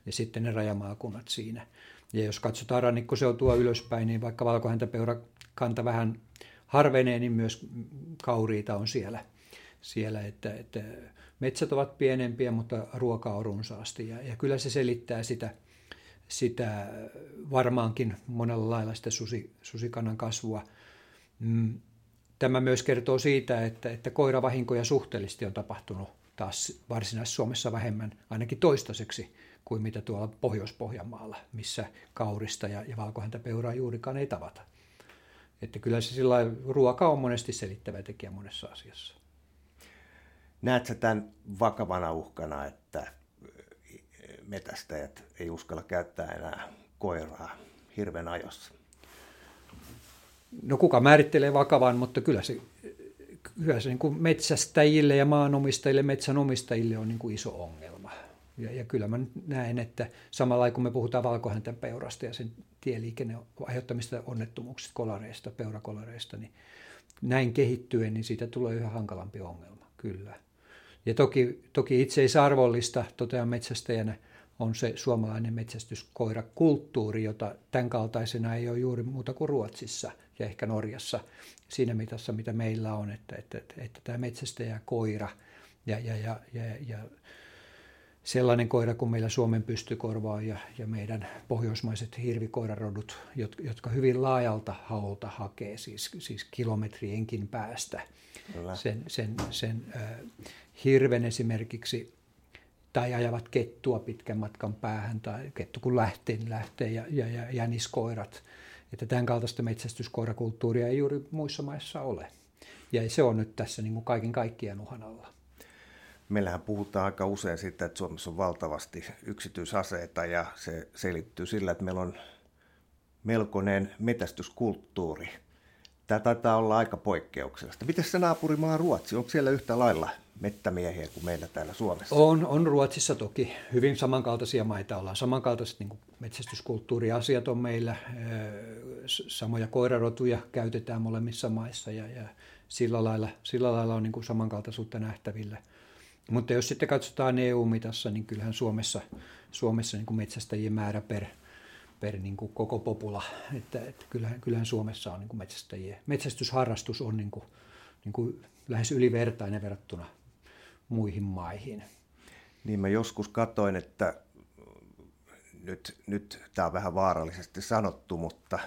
ja sitten ne rajamaakunnat siinä. Ja jos katsotaan rannikkoseutua ylöspäin, niin vaikka valkohäntäpeura kanta vähän harvenee, niin myös kauriita on siellä. siellä että, että metsät ovat pienempiä, mutta ruoka on runsaasti. Ja, ja kyllä se selittää sitä, sitä varmaankin monella lailla sitä susi, susikannan kasvua. Mm, Tämä myös kertoo siitä, että, että koiravahinkoja suhteellisesti on tapahtunut taas Varsinais-Suomessa vähemmän, ainakin toistaiseksi, kuin mitä tuolla Pohjois-Pohjanmaalla, missä kaurista ja, ja valkohäntäpeuraa juurikaan ei tavata. Että kyllä se sillä ruoka on monesti selittävä tekijä monessa asiassa. Näetkö tämän vakavana uhkana, että metästäjät ei uskalla käyttää enää koiraa hirven ajossa? No kuka määrittelee vakavan, mutta kyllä se, kyllä se niin kuin metsästäjille ja maanomistajille, metsänomistajille on niin kuin iso ongelma. Ja, ja kyllä mä näen, että samalla kun me puhutaan peurasta ja sen tieliikenne aiheuttamista onnettomuuksista, kolareista, peurakolareista, niin näin kehittyen, niin siitä tulee yhä hankalampi ongelma, kyllä. Ja toki, toki itse ei arvollista, totean metsästäjänä, on se suomalainen metsästyskoirakulttuuri, jota tämän kaltaisena ei ole juuri muuta kuin Ruotsissa – ja ehkä Norjassa siinä mitassa, mitä meillä on, että, että, että, että tämä metsästäjä koira ja, ja, ja, ja, ja sellainen koira kuin meillä Suomen pystykorva ja, ja meidän pohjoismaiset hirvikoirarodut, jotka hyvin laajalta haulta hakee, siis, siis kilometrienkin päästä Kyllä. sen, sen, sen äh, hirven esimerkiksi, tai ajavat kettua pitkän matkan päähän, tai kettu kun lähtee, niin lähtee, ja, ja, ja jäniskoirat. Että tämän kaltaista metsästyskoirakulttuuria ei juuri muissa maissa ole. Ja se on nyt tässä niin kuin kaiken kaikkiaan uhan alla. Meillähän puhutaan aika usein siitä, että Suomessa on valtavasti yksityisaseita ja se selittyy sillä, että meillä on melkoinen metästyskulttuuri. Tämä taitaa olla aika poikkeuksellista. Miten se naapurimaa Ruotsi? Onko siellä yhtä lailla mettämiehiä kuin meillä täällä Suomessa? On, on Ruotsissa toki. Hyvin samankaltaisia maita ollaan. Samankaltaiset niin metsästyskulttuuriasiat on meillä. Samoja koirarotuja käytetään molemmissa maissa ja, ja sillä, lailla, sillä lailla on niin kuin samankaltaisuutta nähtävillä – mutta jos sitten katsotaan EU-mitassa, niin kyllähän Suomessa, Suomessa niin kuin metsästäjien määrä per, per niin kuin koko popula, että, että kyllähän, kyllähän Suomessa on niin kuin metsästäjien, metsästysharrastus on niin kuin, niin kuin lähes ylivertainen verrattuna muihin maihin. Niin mä joskus katoin, että nyt, nyt tämä on vähän vaarallisesti sanottu, mutta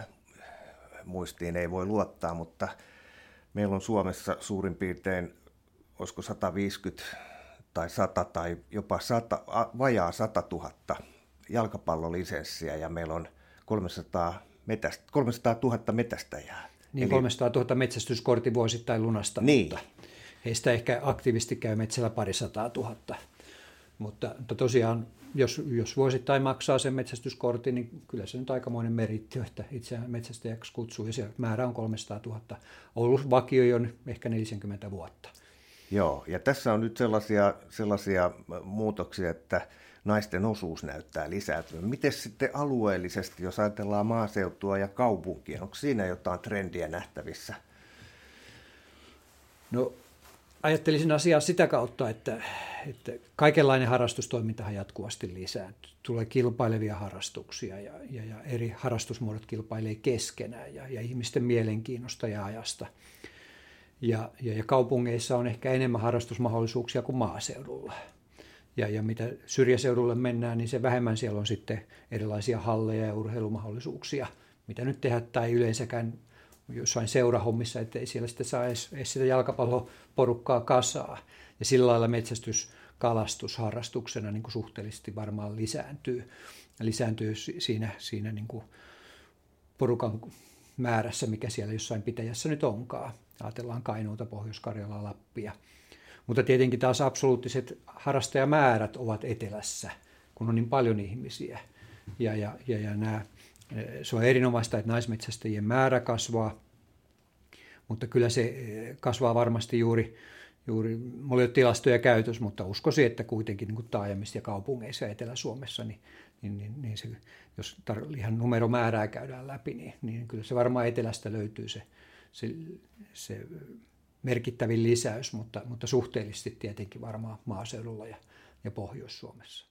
muistiin ei voi luottaa, mutta meillä on Suomessa suurin piirtein, olisiko 150 tai 100 tai jopa 100, vajaa 100 000 jalkapallolisenssiä ja meillä on 300, metäst, 300 000 metästäjää. Niin Eli... 300 000 metsästyskortin vuosittain lunasta, niin. mutta heistä ehkä aktiivisesti käy metsällä pari sataa tuhatta. Mutta, mutta tosiaan, jos, jos vuosittain maksaa sen metsästyskortin, niin kyllä se nyt aikamoinen meritti, että itseään metsästäjäksi kutsuu, ja se määrä on 300 000. Ollut vakio jo ehkä 40 vuotta. Joo, ja tässä on nyt sellaisia, sellaisia muutoksia, että naisten osuus näyttää lisääntyvän. Miten sitten alueellisesti, jos ajatellaan maaseutua ja kaupunkia, onko siinä jotain trendiä nähtävissä? No ajattelisin asiaa sitä kautta, että, että kaikenlainen harrastustoimintahan jatkuvasti lisääntyy. Tulee kilpailevia harrastuksia ja, ja, ja eri harrastusmuodot kilpailee keskenään ja, ja ihmisten mielenkiinnosta ja ajasta – ja, ja, ja kaupungeissa on ehkä enemmän harrastusmahdollisuuksia kuin maaseudulla. Ja, ja mitä syrjäseudulle mennään, niin se vähemmän siellä on sitten erilaisia halleja ja urheilumahdollisuuksia, mitä nyt tehdä tai yleensäkään jossain seurahommissa, ettei siellä sitten saa edes, edes sitä jalkapalloporukkaa kasaa. Ja sillä lailla metsästys, kalastus harrastuksena niin kuin suhteellisesti varmaan lisääntyy. Lisääntyy siinä, siinä niin kuin porukan määrässä, mikä siellä jossain pitäjässä nyt onkaan. Ajatellaan Kainuuta, Pohjois-Karjalaa, Lappia. Mutta tietenkin taas absoluuttiset harrastajamäärät ovat etelässä, kun on niin paljon ihmisiä. Ja, ja, ja, ja nämä, eh, se on erinomaista, että naismetsästäjien määrä kasvaa, mutta kyllä se eh, kasvaa varmasti juuri, juuri mulla ei ole tilastoja käytössä, mutta uskoisin, että kuitenkin niin kuin taajamissa ja kaupungeissa Etelä-Suomessa, niin, niin, niin, niin se, jos tar- ihan numeromäärää käydään läpi, niin, niin kyllä se varmaan etelästä löytyy se, se, se merkittävin lisäys, mutta, mutta suhteellisesti tietenkin varmaan maaseudulla ja, ja Pohjois-Suomessa.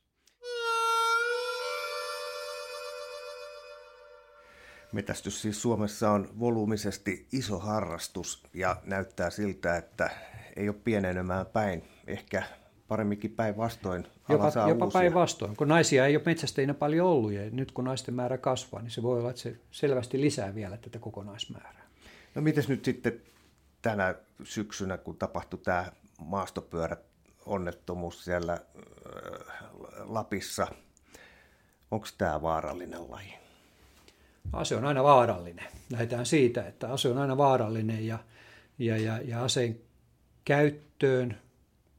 Metästys siis Suomessa on volyymisesti iso harrastus ja näyttää siltä, että ei ole pienenemään päin. Ehkä paremminkin päinvastoin. Jopa, jopa päinvastoin, kun naisia ei ole metsästäjinä paljon ollut ja nyt kun naisten määrä kasvaa, niin se voi olla, että se selvästi lisää vielä tätä kokonaismäärää. No mites nyt sitten tänä syksynä, kun tapahtui tämä maastopyöräonnettomuus siellä äh, Lapissa, onko tämä vaarallinen laji? Ase on aina vaarallinen. Lähdetään siitä, että ase on aina vaarallinen ja, ja, ja, ja aseen käyttöön,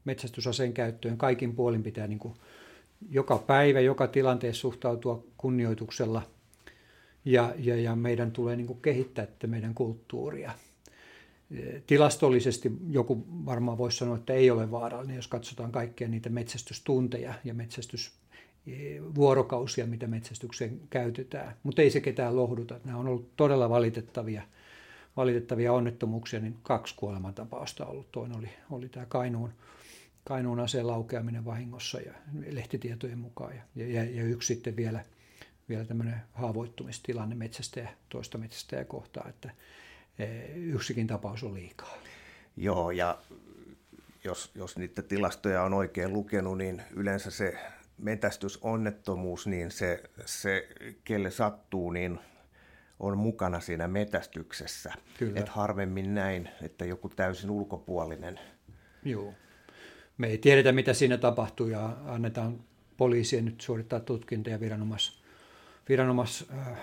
metsästysaseen käyttöön kaikin puolin pitää niin kuin joka päivä, joka tilanteessa suhtautua kunnioituksella – ja, ja, ja meidän tulee niin kuin kehittää meidän kulttuuria. Tilastollisesti joku varmaan voisi sanoa, että ei ole vaarallinen, jos katsotaan kaikkia niitä metsästystunteja ja metsästysvuorokausia, mitä metsästykseen käytetään. Mutta ei se ketään lohduta. Nämä on ollut todella valitettavia, valitettavia onnettomuuksia, niin kaksi kuolemantapausta ollut. Toinen oli, oli tämä Kainuun, Kainuun aseen laukeaminen vahingossa ja lehtitietojen mukaan ja, ja, ja yksi sitten vielä – vielä tämmöinen haavoittumistilanne metsästäjä toista metsästäjä kohtaa, että e, yksikin tapaus on liikaa. Joo, ja jos, jos niitä tilastoja on oikein lukenut, niin yleensä se metästysonnettomuus, niin se, se kelle sattuu, niin on mukana siinä metästyksessä. Kyllä. Et harvemmin näin, että joku täysin ulkopuolinen. Joo. Me ei tiedetä, mitä siinä tapahtuu ja annetaan poliisien nyt suorittaa tutkintoja viranomais, viranomais äh, äh,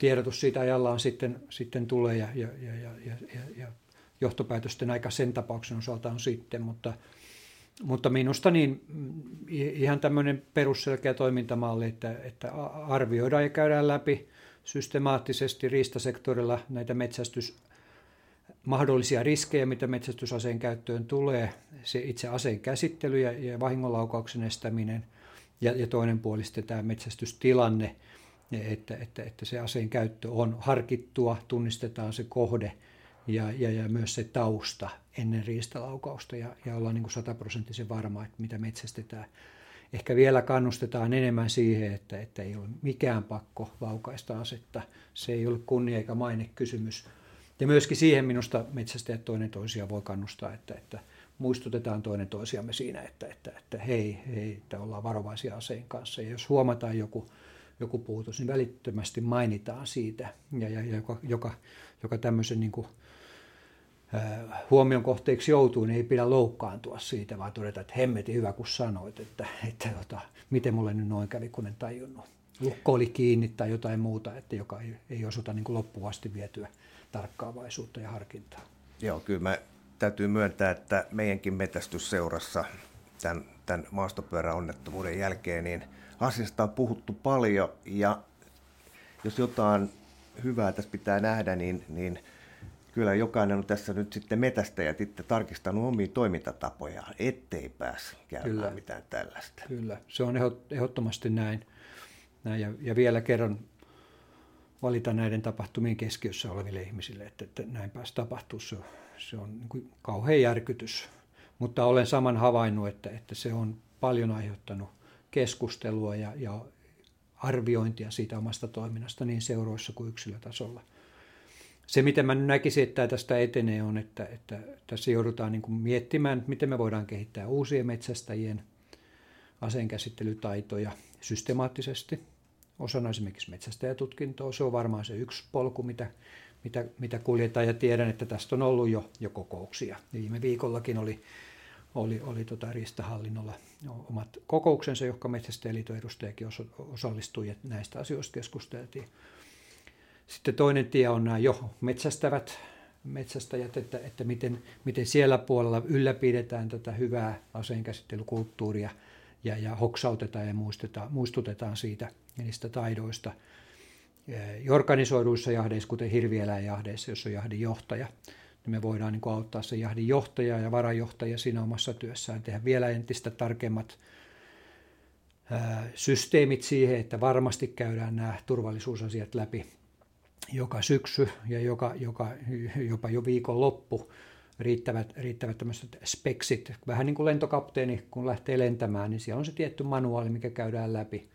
tiedotus siitä ajallaan sitten, sitten tulee ja, ja, ja, ja, ja, ja johtopäätösten aika sen tapauksen osalta on sitten, mutta, mutta minusta niin ihan tämmöinen perusselkeä toimintamalli, että, että arvioidaan ja käydään läpi systemaattisesti riistasektorilla näitä metsästys mahdollisia riskejä, mitä metsästysaseen käyttöön tulee, se itse aseen käsittely ja, ja vahingonlaukauksen estäminen ja, ja toinen puoli sitten tämä metsästystilanne, että, että, että se aseen käyttö on harkittua, tunnistetaan se kohde ja, ja, ja myös se tausta ennen riistalaukausta ja, ja ollaan niin kuin sataprosenttisen varma, että mitä metsästetään. Ehkä vielä kannustetaan enemmän siihen, että, että ei ole mikään pakko laukaista asetta. Se ei ole kunnia eikä maine kysymys, ja myöskin siihen minusta metsästäjät toinen toisia voi kannustaa, että, että muistutetaan toinen toisiamme siinä, että, että, että hei, hei, että ollaan varovaisia aseen kanssa. Ja jos huomataan joku, joku puutos, niin välittömästi mainitaan siitä, ja, ja, ja joka, joka, joka tämmöisen niin kuin, äh, huomion kohteeksi joutuu, niin ei pidä loukkaantua siitä, vaan todeta, että hemmeti hyvä kun sanoit, että, että tota, miten mulle nyt noin kävi, kun en tajunnut. Lukko oli kiinni tai jotain muuta, että joka ei, ei osoita niin kuin loppuvasti vietyä tarkkaavaisuutta ja harkintaa. Joo, kyllä mä täytyy myöntää, että meidänkin metästysseurassa tämän, tämän maastopyöräonnettomuuden jälkeen, niin asiasta on puhuttu paljon ja jos jotain hyvää tässä pitää nähdä, niin, niin kyllä jokainen on tässä nyt sitten metästäjät itse tarkistanut omia toimintatapojaan, ettei pääse käymään kyllä. mitään tällaista. Kyllä, se on ehdottomasti näin. näin ja, ja vielä kerran valita näiden tapahtumien keskiössä oleville ihmisille, että, että näin pääsi tapahtuu. Se on, se on niin kuin kauhean järkytys. Mutta olen saman havainnut, että, että se on paljon aiheuttanut keskustelua ja, ja arviointia siitä omasta toiminnasta niin seuroissa kuin yksilötasolla. Se, miten mä näkisin, että tästä etenee, on, että, että tässä joudutaan niin kuin miettimään, miten me voidaan kehittää uusien metsästäjien aseenkäsittelytaitoja systemaattisesti – osana esimerkiksi metsästäjätutkintoa. Se on varmaan se yksi polku, mitä, mitä, mitä kuljetaan ja tiedän, että tästä on ollut jo, jo kokouksia. Viime viikollakin oli, oli, oli tota Riistahallinnolla omat kokouksensa, johon Metsästäjäliiton edustajakin osallistui ja näistä asioista keskusteltiin. Sitten toinen tie on nämä jo metsästävät metsästäjät, että, että miten, miten siellä puolella ylläpidetään tätä hyvää aseenkäsittelykulttuuria ja, ja hoksautetaan ja muistutetaan siitä niistä taidoista organisoiduissa jahdeissa, kuten hirvieläinjahdeissa, jos on jahdin johtaja, niin me voidaan niin auttaa se jahdin johtaja ja varajohtaja siinä omassa työssään, tehdä vielä entistä tarkemmat systeemit siihen, että varmasti käydään nämä turvallisuusasiat läpi joka syksy ja joka, joka, jopa jo viikon loppu. Riittävät, riittävät tämmöiset speksit. Vähän niin kuin lentokapteeni, kun lähtee lentämään, niin siellä on se tietty manuaali, mikä käydään läpi –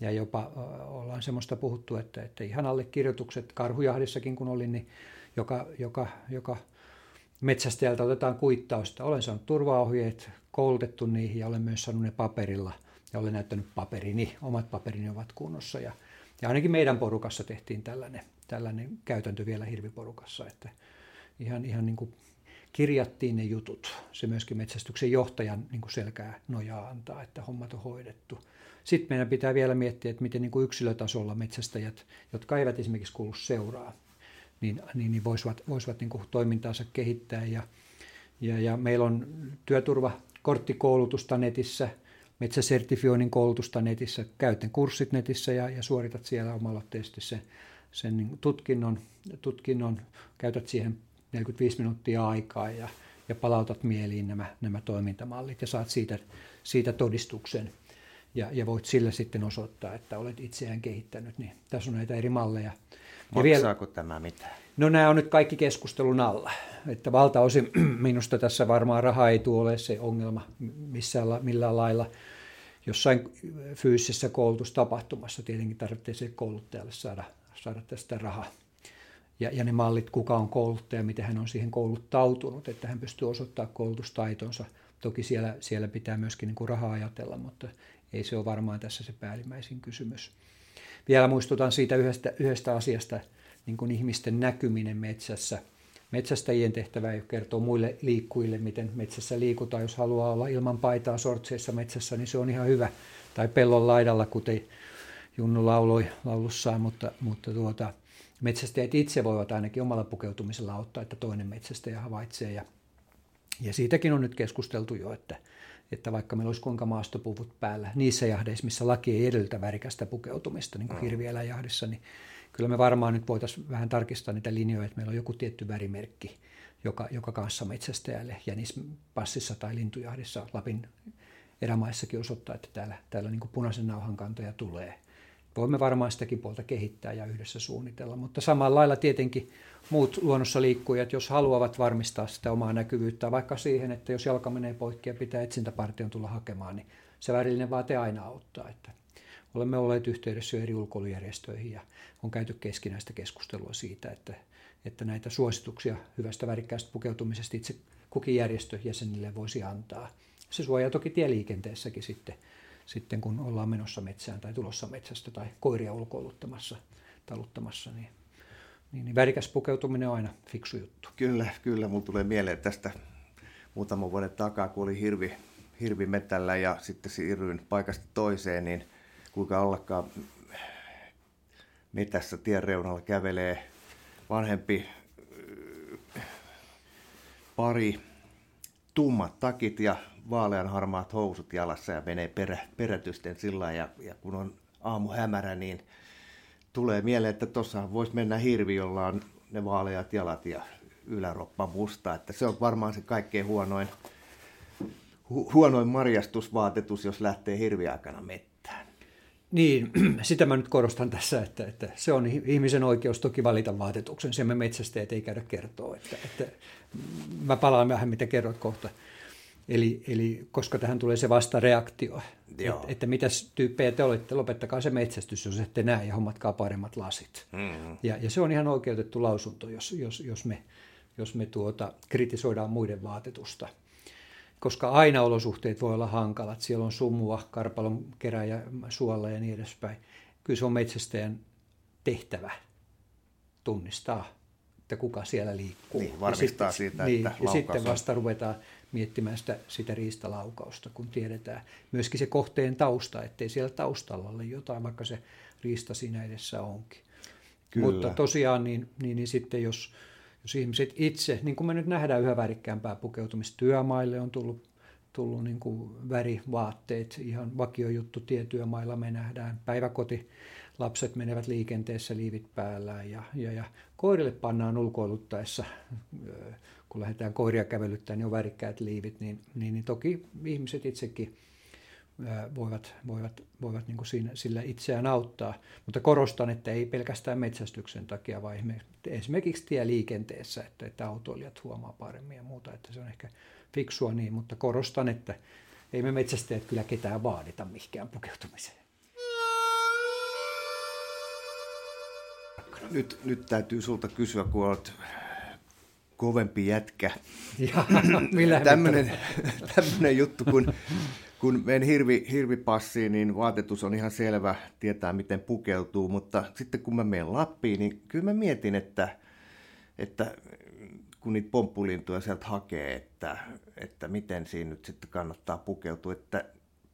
ja jopa ollaan semmoista puhuttu, että, että ihan allekirjoitukset karhujahdissakin kun olin, niin joka, joka, joka metsästäjältä otetaan kuittausta. Olen saanut turvaohjeet, koulutettu niihin ja olen myös saanut ne paperilla ja olen näyttänyt paperini, omat paperini ovat kunnossa. Ja, ja ainakin meidän porukassa tehtiin tällainen, tällainen käytäntö vielä hirviporukassa, että ihan, ihan niin kuin kirjattiin ne jutut. Se myöskin metsästyksen johtajan niin kuin selkää nojaa antaa, että hommat on hoidettu. Sitten meidän pitää vielä miettiä, että miten niin kuin yksilötasolla metsästäjät, jotka eivät esimerkiksi kuulu seuraa, niin, niin, niin voisivat, voisivat niin kuin toimintaansa kehittää. Ja, ja, ja meillä on työturvakorttikoulutusta netissä, metsäsertifioinnin koulutusta netissä, käytän kurssit netissä ja, ja suoritat siellä omalla sen, sen niin tutkinnon, tutkinnon, käytät siihen 45 minuuttia aikaa ja, ja palautat mieliin nämä, nämä toimintamallit ja saat siitä, siitä todistuksen ja, ja voit sillä sitten osoittaa, että olet itseään kehittänyt. Niin tässä on näitä eri malleja. Maksaako vielä, tämä mitään? No nämä on nyt kaikki keskustelun alla. Että valtaosin minusta tässä varmaan raha ei tule se ongelma missään, millään lailla. Jossain fyysisessä koulutustapahtumassa tietenkin tarvitsee se kouluttajalle saada, saada tästä rahaa. Ja, ja ne mallit, kuka on kouluttaja, miten hän on siihen kouluttautunut, että hän pystyy osoittamaan koulutustaitonsa, Toki siellä, siellä pitää myöskin niin kuin rahaa ajatella, mutta ei se ole varmaan tässä se päällimmäisin kysymys. Vielä muistutan siitä yhdestä, yhdestä asiasta, niin kuin ihmisten näkyminen metsässä. Metsästäjien tehtävä ei kertoo muille liikkujille, miten metsässä liikutaan. Jos haluaa olla ilman paitaa sortseissa metsässä, niin se on ihan hyvä. Tai pellon laidalla, kuten Junnu lauloi laulussaan, mutta, mutta tuota, metsästäjät itse voivat ainakin omalla pukeutumisella auttaa, että toinen metsästäjä havaitsee. Ja, ja siitäkin on nyt keskusteltu jo, että, että vaikka meillä olisi kuinka maastopuvut päällä niissä jahdeissa, missä laki ei edellytä värikästä pukeutumista, niin kuin hirvieläjahdissa, niin kyllä me varmaan nyt voitaisiin vähän tarkistaa niitä linjoja, että meillä on joku tietty värimerkki, joka, joka kanssa metsästäjälle jänispassissa tai lintujahdissa Lapin erämaissakin osoittaa, että täällä, täällä niin punaisen nauhan kantoja tulee voimme varmaan sitäkin puolta kehittää ja yhdessä suunnitella. Mutta samalla lailla tietenkin muut luonnossa liikkujat, jos haluavat varmistaa sitä omaa näkyvyyttä, vaikka siihen, että jos jalka menee poikki ja pitää etsintäpartion tulla hakemaan, niin se värillinen vaate aina auttaa. Että olemme olleet yhteydessä jo eri ulkoilujärjestöihin ja on käyty keskinäistä keskustelua siitä, että, että näitä suosituksia hyvästä värikkäästä pukeutumisesta itse kukin järjestö jäsenille voisi antaa. Se suojaa toki tieliikenteessäkin sitten sitten kun ollaan menossa metsään tai tulossa metsästä tai koiria ulkoiluttamassa, taluttamassa, niin, niin, niin värikäs pukeutuminen on aina fiksu juttu. Kyllä, kyllä. Mulla tulee mieleen tästä muutaman vuoden takaa, kun oli hirvi, hirvi metällä ja sitten siirryin paikasta toiseen, niin kuinka ollakaan metässä tien reunalla kävelee vanhempi pari tummat takit ja vaalean harmaat housut jalassa ja menee perä, perätysten sillä ja, ja kun on aamu hämärä, niin tulee mieleen, että tuossa voisi mennä hirvi, jolla on ne vaaleat jalat ja yläroppa musta. Että se on varmaan se kaikkein huonoin, hu, huonoin marjastusvaatetus, jos lähtee hirviaikana mettään. Niin, sitä mä nyt korostan tässä, että, että se on ihmisen oikeus toki valita vaatetuksen. Sen me metsästäjät ei käydä kertoa. Että, että mä palaan vähän, mitä kerrot kohta. Eli, eli koska tähän tulee se vastareaktio, että, että mitä tyyppejä te olette, lopettakaa se metsästys, jos ette näe ja hommatkaa paremmat lasit. Mm-hmm. Ja, ja se on ihan oikeutettu lausunto, jos, jos, jos me, jos me tuota, kritisoidaan muiden vaatetusta. Koska aina olosuhteet voi olla hankalat, siellä on sumua, karpalon keräjä, suolla ja niin edespäin. Kyllä se on metsästäjän tehtävä tunnistaa, että kuka siellä liikkuu. Niin, varmistaa ja sitten, siitä, niin, että ja sitten vasta ruvetaan miettimään sitä, sitä riistalaukausta, kun tiedetään myöskin se kohteen tausta, ettei siellä taustalla ole jotain, vaikka se riista siinä edessä onkin. Kyllä. Mutta tosiaan niin, niin, niin sitten jos, jos ihmiset itse, niin kuin me nyt nähdään yhä värikkäämpää pukeutumista, työmaille on tullut, tullut niin kuin värivaatteet, ihan vakiojuttu tietyömailla me nähdään, päiväkoti, lapset menevät liikenteessä liivit päällään ja, ja, ja koirille pannaan ulkoiluttaessa kun lähdetään koiria kävelyttämään, niin on värikkäät liivit, niin, niin, niin toki ihmiset itsekin voivat, voivat, voivat niin kuin siinä, sillä itseään auttaa. Mutta korostan, että ei pelkästään metsästyksen takia, vaan esimerkiksi tieliikenteessä, että, että autoilijat huomaa paremmin ja muuta, että se on ehkä fiksua niin, mutta korostan, että ei me metsästäjät kyllä ketään vaadita mihinkään pukeutumiseen. Nyt, nyt täytyy sulta kysyä, kun olet kovempi jätkä. tämmöinen, tämmöinen juttu, kun, kun menen hirvi, hirvipassiin, niin vaatetus on ihan selvä, tietää miten pukeutuu, mutta sitten kun mä menen Lappiin, niin kyllä mä mietin, että, että kun niitä pomppulintuja sieltä hakee, että, että miten siinä nyt sitten kannattaa pukeutua, että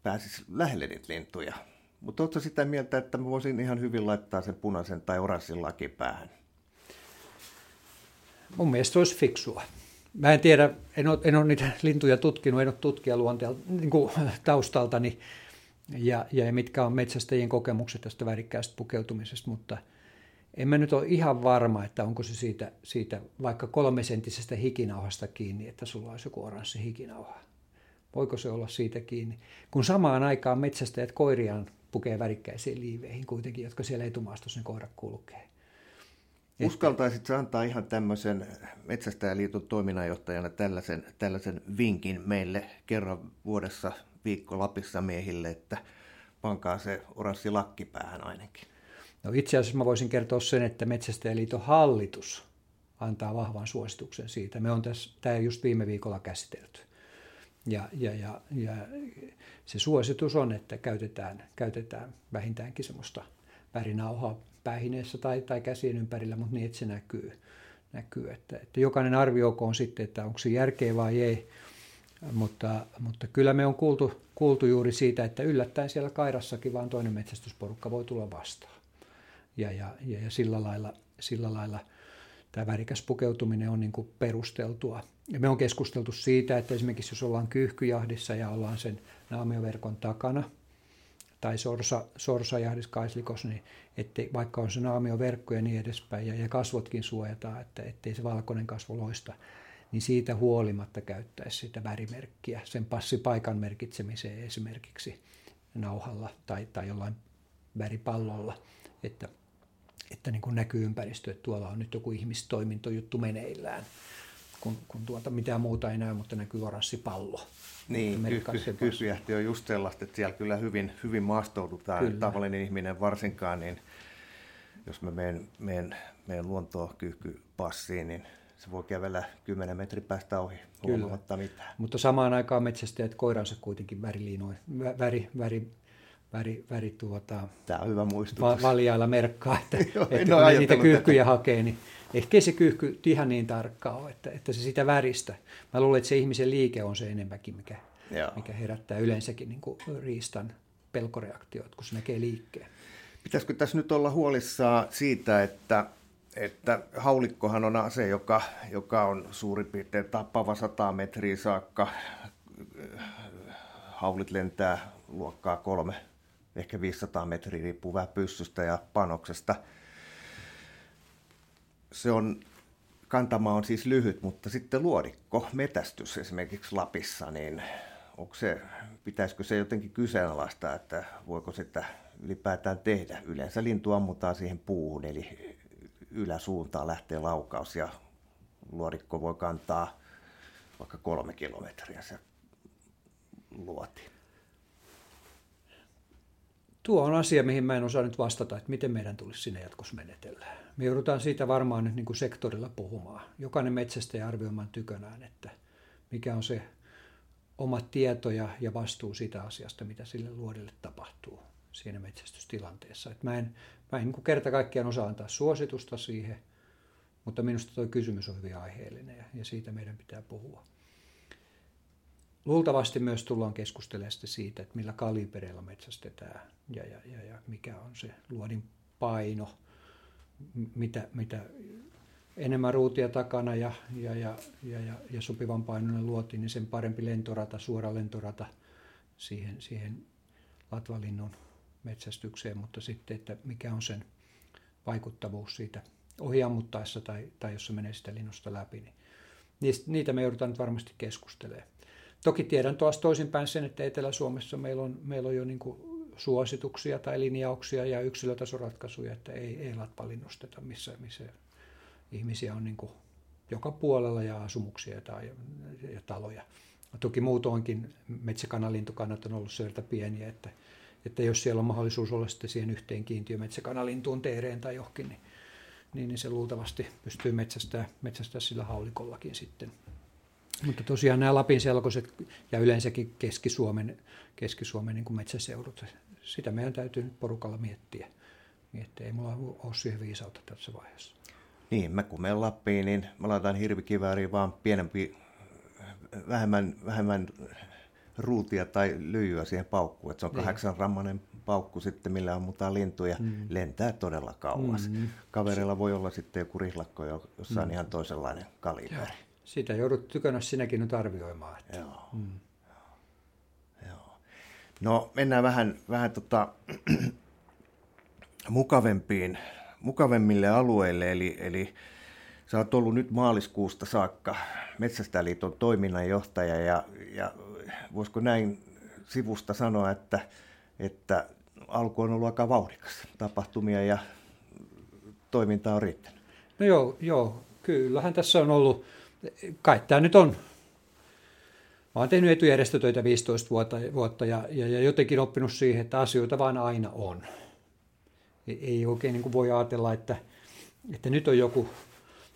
pääsisi lähelle niitä lintuja. Mutta oletko sitä mieltä, että mä voisin ihan hyvin laittaa sen punaisen tai oranssin lakipäähän? Mun mielestä se olisi fiksua. Mä en tiedä, en ole, en ole niitä lintuja tutkinut, en ole tutkija niin taustaltani ja, ja mitkä on metsästäjien kokemukset tästä värikkäästä pukeutumisesta, mutta en mä nyt ole ihan varma, että onko se siitä, siitä vaikka kolmesenttisestä hikinauhasta kiinni, että sulla olisi joku oranssi hikinauha. Voiko se olla siitä kiinni? Kun samaan aikaan metsästäjät koiriaan pukee värikkäisiin liiveihin kuitenkin, jotka siellä etumaastossa ne koirat kulkee. Uskaltaisitko antaa ihan tämmöisen Metsästäjäliiton toiminnanjohtajana tällaisen, tällaisen vinkin meille kerran vuodessa viikko Lapissa miehille, että pankaa se oranssi lakki päähän ainakin? No itse asiassa mä voisin kertoa sen, että Metsästäjäliiton hallitus antaa vahvan suosituksen siitä. Me on tässä, tämä just viime viikolla käsitelty. Ja, ja, ja, ja se suositus on, että käytetään, käytetään vähintäänkin semmoista värinauhaa päähineessä tai, tai käsien ympärillä, mutta niin, että se näkyy. näkyy että, että jokainen arvioikoon sitten, että onko se järkeä vai ei. Mutta, mutta kyllä me on kuultu, kuultu juuri siitä, että yllättäen siellä Kairassakin vaan toinen metsästysporukka voi tulla vastaan. Ja, ja, ja, ja sillä, lailla, sillä lailla tämä värikäs pukeutuminen on niin kuin perusteltua. Ja me on keskusteltu siitä, että esimerkiksi jos ollaan kyyhkyjahdissa ja ollaan sen naamioverkon takana – tai sorsa, sorsajahdis, kaislikos, niin ettei, vaikka on se naamioverkko ja niin edespäin, ja, ja kasvotkin suojataan, että ettei se valkoinen kasvo loista, niin siitä huolimatta käyttäisi sitä värimerkkiä sen passipaikan merkitsemiseen esimerkiksi nauhalla tai, tai jollain väripallolla, että, että niin kuin näkyy ympäristö, että tuolla on nyt joku ihmistoimintojuttu meneillään, kun, kun tuota mitään muuta ei näy, mutta näkyy oranssi pallo. Niin, kysyjähti on just sellaista, että siellä kyllä hyvin, hyvin maastoudutaan. Kyllä. Tavallinen ihminen varsinkaan, niin jos mä menen, menen, menen luontoa kyyhkypassiin, niin se voi kävellä 10 metrin päästä ohi huomaamatta mitään. Mutta samaan aikaan metsästäjät koiransa kuitenkin väriliinoin, väri, väri, väri, väri tuota, Tämä on hyvä muistutus. Va, valjailla merkkaa, että, Joo, että kun niitä kyyhkyjä tätä. hakee, niin ehkä se kyyhky ihan niin tarkkaa ole, että, että se sitä väristä. Mä luulen, että se ihmisen liike on se enemmänkin, mikä, mikä herättää yleensäkin niin kuin riistan pelkoreaktiot, kun se näkee liikkeen. Pitäisikö tässä nyt olla huolissaan siitä, että, että haulikkohan on ase, joka, joka on suurin piirtein tappava 100 metriä saakka. Haulit lentää luokkaa kolme, ehkä 500 metriä, riippuu vähän pyssystä ja panoksesta – se on, kantama on siis lyhyt, mutta sitten luodikko, metästys esimerkiksi Lapissa, niin onko se, pitäisikö se jotenkin kyseenalaistaa, että voiko sitä ylipäätään tehdä? Yleensä lintu ammutaan siihen puuhun, eli yläsuuntaan lähtee laukaus ja luodikko voi kantaa vaikka kolme kilometriä se luoti. Tuo on asia, mihin mä en osaa nyt vastata, että miten meidän tulisi sinne jatkossa menetellä. Me joudutaan siitä varmaan nyt niin kuin sektorilla puhumaan. Jokainen metsästäjä arvioimaan tykönään, että mikä on se oma tieto ja, ja vastuu siitä asiasta, mitä sille luodelle tapahtuu siinä metsästystilanteessa. Et mä en, mä en niin kerta kaikkiaan osaa antaa suositusta siihen, mutta minusta tuo kysymys on hyvin aiheellinen ja, ja siitä meidän pitää puhua. Luultavasti myös tullaan keskustelemaan siitä, että millä kalibereilla metsästetään ja, ja, ja, ja mikä on se luodin paino, mitä, mitä enemmän ruutia takana ja, ja, ja, ja, ja, ja sopivan painoinen luoti, niin sen parempi lentorata, suora lentorata siihen, siihen latvalinnun metsästykseen, mutta sitten, että mikä on sen vaikuttavuus siitä ohiammuttaessa tai, tai jos se menee sitä linnusta läpi, niin niitä me joudutaan nyt varmasti keskustelemaan. Toki tiedän tuossa toisinpäin sen, että Etelä-Suomessa meillä on, meillä on jo niin kuin suosituksia tai linjauksia ja yksilötasoratkaisuja, että ei, ei latpalinnusteta, missä, missä ihmisiä on niin kuin joka puolella ja asumuksia tai, ja taloja. Toki muutoinkin metsäkanalintukannat on ollut sieltä pieniä, että, että jos siellä on mahdollisuus olla sitten siihen yhteen kiintiömetsäkanalintuun teereen tai johonkin, niin, niin, se luultavasti pystyy metsästää, metsästää sillä haulikollakin sitten mutta tosiaan nämä Lapin selkoiset ja yleensäkin Keski-Suomen, Keski-Suomen niin metsäseudut, sitä meidän täytyy nyt porukalla miettiä. miettiä. Ei mulla ole siihen viisautta tässä vaiheessa. Niin, mä kun menen Lappiin, niin mä laitan hirvikivääriin vaan pienempi, vähemmän, vähemmän ruutia tai lyijyä siihen paukkuun. Että se on niin. kahdeksan rammanen paukku sitten, millä ammutaan lintuja, mm. lentää todella kauas. Mm. Kaverilla voi olla sitten joku rihlakko, jossa on mm. ihan toisenlainen kaliberi. Sitä joudut tykönä sinäkin nyt arvioimaan. Että. Joo. Mm. Joo. No mennään vähän, vähän tota, mukavempiin, mukavemmille alueille, eli, eli sä oot ollut nyt maaliskuusta saakka Metsästäjäliiton toiminnanjohtaja ja, ja voisiko näin sivusta sanoa, että, että alku on ollut aika vauhdikas. Tapahtumia ja toiminta on riittänyt. No joo, joo, kyllähän tässä on ollut kai tämä nyt on. Mä oon tehnyt etujärjestötöitä 15 vuotta, vuotta ja, ja, ja jotenkin oppinut siihen, että asioita vaan aina on. Ei, ei oikein niin kuin voi ajatella, että, että nyt on joku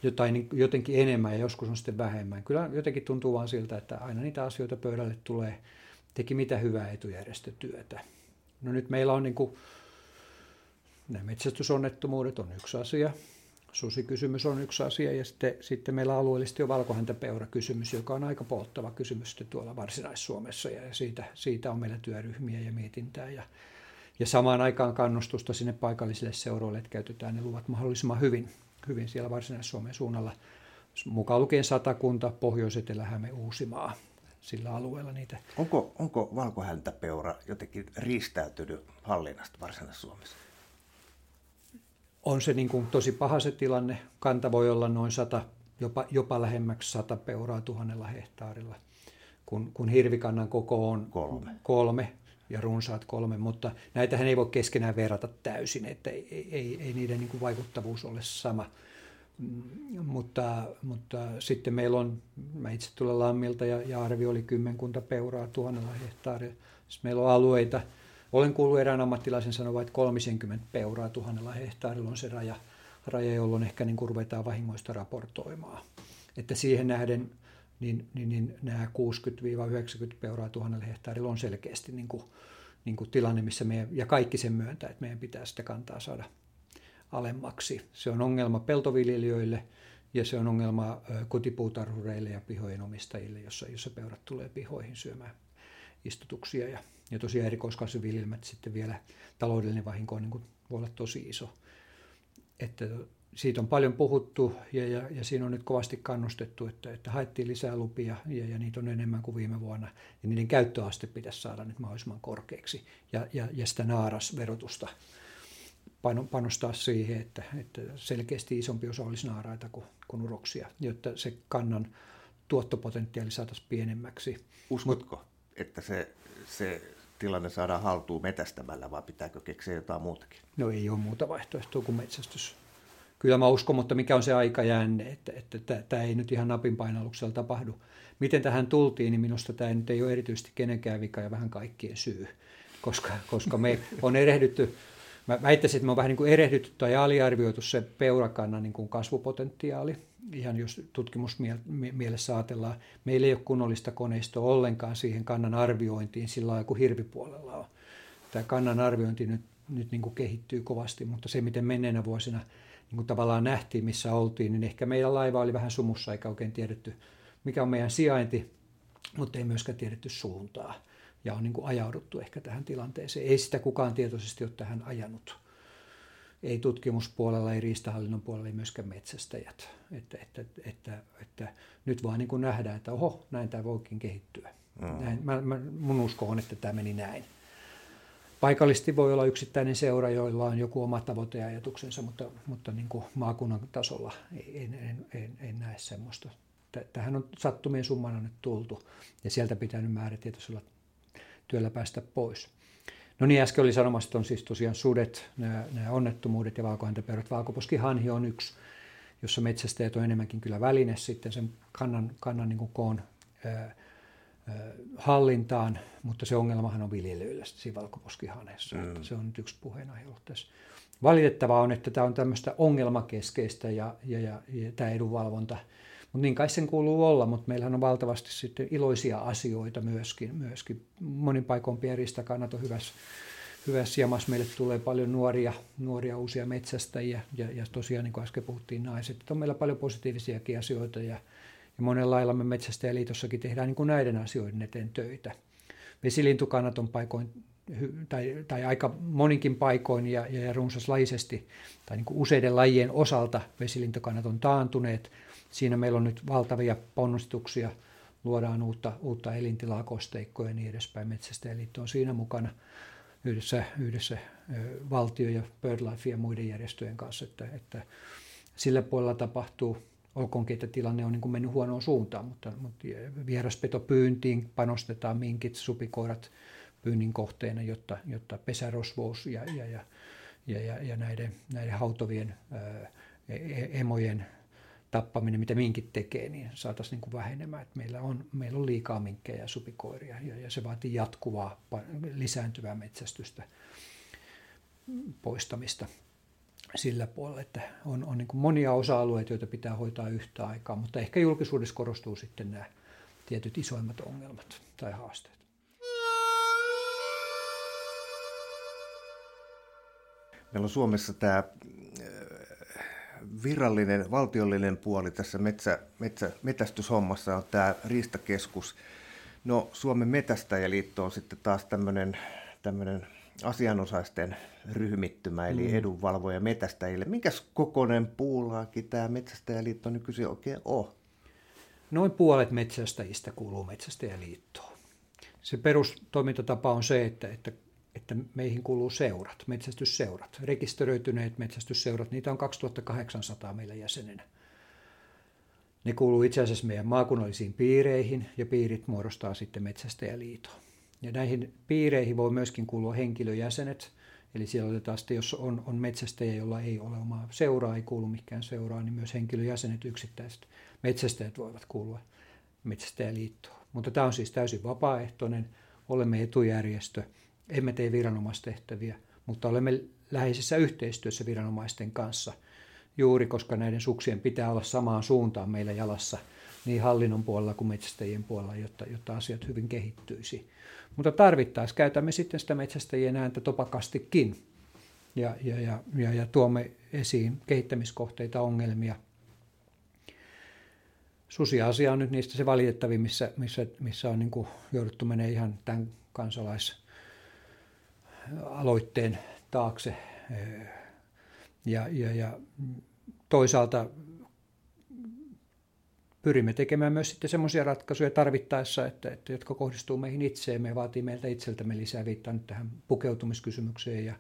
jotain niin jotenkin enemmän ja joskus on sitten vähemmän. Kyllä jotenkin tuntuu vaan siltä, että aina niitä asioita pöydälle tulee, teki mitä hyvää etujärjestötyötä. No nyt meillä on niin kuin, nämä metsästysonnettomuudet on yksi asia, susikysymys on yksi asia ja sitten, sitten meillä alueellisesti on valkohäntäpeura-kysymys, joka on aika polttava kysymys tuolla Varsinais-Suomessa ja siitä, siitä on meillä työryhmiä ja mietintää ja, ja samaan aikaan kannustusta sinne paikallisille seuroille, että käytetään ne luvat mahdollisimman hyvin, hyvin siellä Varsinais-Suomen suunnalla, mukaan lukien Satakunta, Pohjois-Etelä-Häme, Uusimaa sillä alueella niitä. Onko, onko valkohäntäpeura jotenkin riistäytynyt hallinnasta Varsinais-Suomessa? On se niin kuin tosi paha se tilanne. Kanta voi olla noin 100, jopa, jopa lähemmäksi 100 peuraa tuhannella hehtaarilla, kun, kun hirvikannan koko on kolme. kolme ja runsaat kolme, mutta näitähän ei voi keskenään verrata täysin, että ei, ei, ei niiden niin kuin vaikuttavuus ole sama. Mm, mutta, mutta sitten meillä on, mä itse tulen Lammilta ja, ja arvio oli kymmenkunta peuraa tuhannella hehtaarilla. Sitten meillä on alueita, olen kuullut erään ammattilaisen sanoa, että 30 peuraa tuhannella hehtaarilla on se raja, raja jolloin ehkä niin kuin ruvetaan vahingoista raportoimaan. Että siihen nähden niin, niin, niin nämä 60-90 peuraa tuhannella hehtaarilla on selkeästi niin kuin, niin kuin tilanne, missä meidän, ja kaikki sen myöntää, että meidän pitää sitä kantaa saada alemmaksi. Se on ongelma peltoviljelijöille ja se on ongelma kotipuutarhureille ja pihojen omistajille, jossa, jossa peurat tulee pihoihin syömään istutuksia ja ja tosiaan erikoiskasviviljelmät sitten vielä taloudellinen vahinko on niin kuin, voi olla tosi iso. Että siitä on paljon puhuttu ja, ja, ja siinä on nyt kovasti kannustettu, että, että haettiin lisää lupia ja, ja niitä on enemmän kuin viime vuonna. Ja niiden käyttöaste pitäisi saada nyt mahdollisimman korkeaksi ja, ja, ja sitä naarasverotusta panostaa siihen, että, että selkeästi isompi osa olisi naaraita kuin, kuin uroksia, jotta se kannan tuottopotentiaali saataisiin pienemmäksi. Uskotko, Mut, että se, se tilanne saadaan haltuun metästämällä, vai pitääkö keksiä jotain muutakin? No ei ole muuta vaihtoehtoa kuin metsästys. Kyllä mä uskon, mutta mikä on se aikajänne, että, että tämä ei nyt ihan napin painalluksella tapahdu. Miten tähän tultiin, niin minusta tämä nyt ei ole erityisesti kenenkään vika ja vähän kaikkien syy, koska, koska me on erehdytty, mä väittäisin, että me on vähän niin kuin erehdytty tai aliarvioitu se peurakannan niin kuin kasvupotentiaali ihan jos tutkimusmielessä ajatellaan, meillä ei ole kunnollista koneistoa ollenkaan siihen kannan arviointiin sillä lailla kuin hirvipuolella on. Tämä kannan arviointi nyt, nyt niin kuin kehittyy kovasti, mutta se miten menneenä vuosina niin kuin tavallaan nähtiin, missä oltiin, niin ehkä meidän laiva oli vähän sumussa eikä oikein tiedetty, mikä on meidän sijainti, mutta ei myöskään tiedetty suuntaa. Ja on niin kuin ajauduttu ehkä tähän tilanteeseen. Ei sitä kukaan tietoisesti ole tähän ajanut ei tutkimuspuolella, ei riistahallinnon puolella, ei myöskään metsästäjät. Että, että, että, että nyt vaan niin kuin nähdään, että oho, näin tämä voikin kehittyä. Mm. Näin, mä, mä, mun usko on, että tämä meni näin. Paikallisesti voi olla yksittäinen seura, joilla on joku oma tavoiteajatuksensa, mutta, mutta niin kuin maakunnan tasolla en, en, en, en näe semmoista. Tähän on sattumien summana nyt tultu ja sieltä pitää nyt määrätietoisella työllä päästä pois. No niin, äsken oli sanomassa, että on siis tosiaan sudet, nämä, nämä onnettomuudet ja valkohäntäpeurat. Valkoposkihanhi on yksi, jossa metsästäjät on enemmänkin kyllä väline sitten sen kannan, kannan niin kuin koon ää, hallintaan, mutta se ongelmahan on viljelijöillä siinä valkoposkihanessa. Mm. Se on nyt yksi puheenaihe ollut tässä. Valitettavaa on, että tämä on tämmöistä ongelmakeskeistä ja, ja, ja, ja tämä edunvalvonta – mutta niin kai sen kuuluu olla, mutta meillähän on valtavasti sitten iloisia asioita myöskin. myöskin. Monin paikoin pieristakannat on hyvässä, hyvässä jamassa. Meille tulee paljon nuoria, nuoria uusia metsästäjiä ja, ja tosiaan niin kuin äsken puhuttiin naiset. Että on meillä paljon positiivisiakin asioita ja, ja monella lailla me Metsästäjäliitossakin tehdään niin kuin näiden asioiden eteen töitä. Vesilintukannat on paikoin tai, tai aika moninkin paikoin ja, ja runsaslaisesti tai niin kuin useiden lajien osalta vesilintukannat on taantuneet – siinä meillä on nyt valtavia ponnistuksia, luodaan uutta, uutta elintilaa, kosteikkoja ja niin edespäin. Metsästäjäliitto on siinä mukana yhdessä, yhdessä valtio- ja BirdLife ja muiden järjestöjen kanssa, että, että sillä puolella tapahtuu, olkoonkin, että tilanne on niin kuin mennyt huonoon suuntaan, mutta, mutta vieraspetopyyntiin panostetaan minkit, supikoirat pyynnin kohteena, jotta, jotta pesärosvous ja, ja, ja, ja, ja, ja näiden, näiden hautovien ää, e, e, emojen tappaminen, mitä minkit tekee, niin saataisiin niin kuin vähenemään. Että meillä, on, meillä on liikaa minkkejä ja supikoiria ja, ja se vaatii jatkuvaa lisääntyvää metsästystä poistamista. sillä puolella, että on, on niin monia osa-alueita, joita pitää hoitaa yhtä aikaa, mutta ehkä julkisuudessa korostuu sitten nämä tietyt isoimmat ongelmat tai haasteet. Meillä on Suomessa tämä virallinen, valtiollinen puoli tässä metsä, metsä, metästyshommassa on tämä Riistakeskus. No Suomen metästäjäliitto on sitten taas tämmöinen, tämmöinen asianosaisten ryhmittymä, eli mm. edunvalvoja metästäjille. Minkäs kokoinen puulaaki tämä Metsästäjäliitto nykyisin oikein on? Noin puolet metsästäjistä kuuluu Metsästäjäliittoon. Se perustoimintatapa on se, että, että, että meihin kuuluu seurat, metsästysseurat, rekisteröityneet metsästysseurat, niitä on 2800 meillä jäsenenä. Ne kuuluu itse asiassa meidän maakunnallisiin piireihin ja piirit muodostaa sitten Metsästäjäliiton. Ja näihin piireihin voi myöskin kuulua henkilöjäsenet, eli siellä otetaan sitten, jos on, on metsästäjä, jolla ei ole omaa seuraa, ei kuulu mikään seuraa, niin myös henkilöjäsenet, yksittäiset metsästäjät voivat kuulua metsästäjäliittoon. Mutta tämä on siis täysin vapaaehtoinen, olemme etujärjestö, emme tee viranomaistehtäviä, mutta olemme läheisessä yhteistyössä viranomaisten kanssa juuri, koska näiden suksien pitää olla samaan suuntaan meillä jalassa niin hallinnon puolella kuin metsästäjien puolella, jotta, jotta asiat hyvin kehittyisi. Mutta tarvittaessa käytämme sitten sitä metsästäjien ääntä topakastikin ja, ja, ja, ja, ja tuomme esiin kehittämiskohteita, ongelmia. Susia-asia on nyt niistä se valitettavin, missä, missä, missä on niin kuin jouduttu menemään ihan tämän kansalaisaloitteen taakse. Ja, ja, ja toisaalta pyrimme tekemään myös sitten semmoisia ratkaisuja tarvittaessa, että, että, jotka kohdistuu meihin itseemme ja vaatii meiltä itseltämme lisää. Viittaan nyt tähän pukeutumiskysymykseen ja,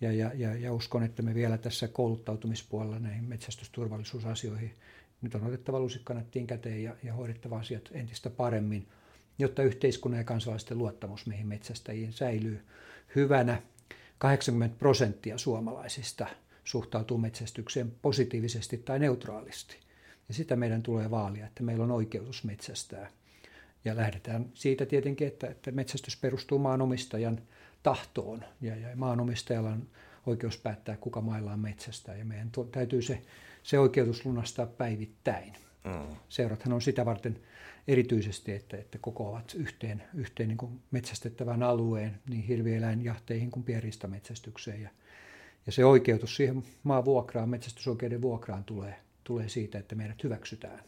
ja, ja, ja, uskon, että me vielä tässä kouluttautumispuolella näihin metsästysturvallisuusasioihin nyt on otettava lusikkanattiin käteen ja, ja hoidettava asiat entistä paremmin, jotta yhteiskunnan ja kansalaisten luottamus meihin metsästäjiin säilyy hyvänä. 80 prosenttia suomalaisista suhtautuu metsästykseen positiivisesti tai neutraalisti. Ja sitä meidän tulee vaalia, että meillä on oikeutus metsästää. Ja lähdetään siitä tietenkin, että, että metsästys perustuu maanomistajan tahtoon. Ja, ja maanomistajalla on oikeus päättää, kuka maillaan metsästää. Ja meidän täytyy se, se oikeutus lunastaa päivittäin. Mm. Seurathan on sitä varten erityisesti, että, että kokoavat yhteen, yhteen niin kuin metsästettävän alueen niin hirvieläinjahteihin kuin pieristametsästykseen. Ja, ja se oikeutus siihen maan vuokraan, metsästysoikeuden vuokraan tulee tulee siitä, että meidät hyväksytään.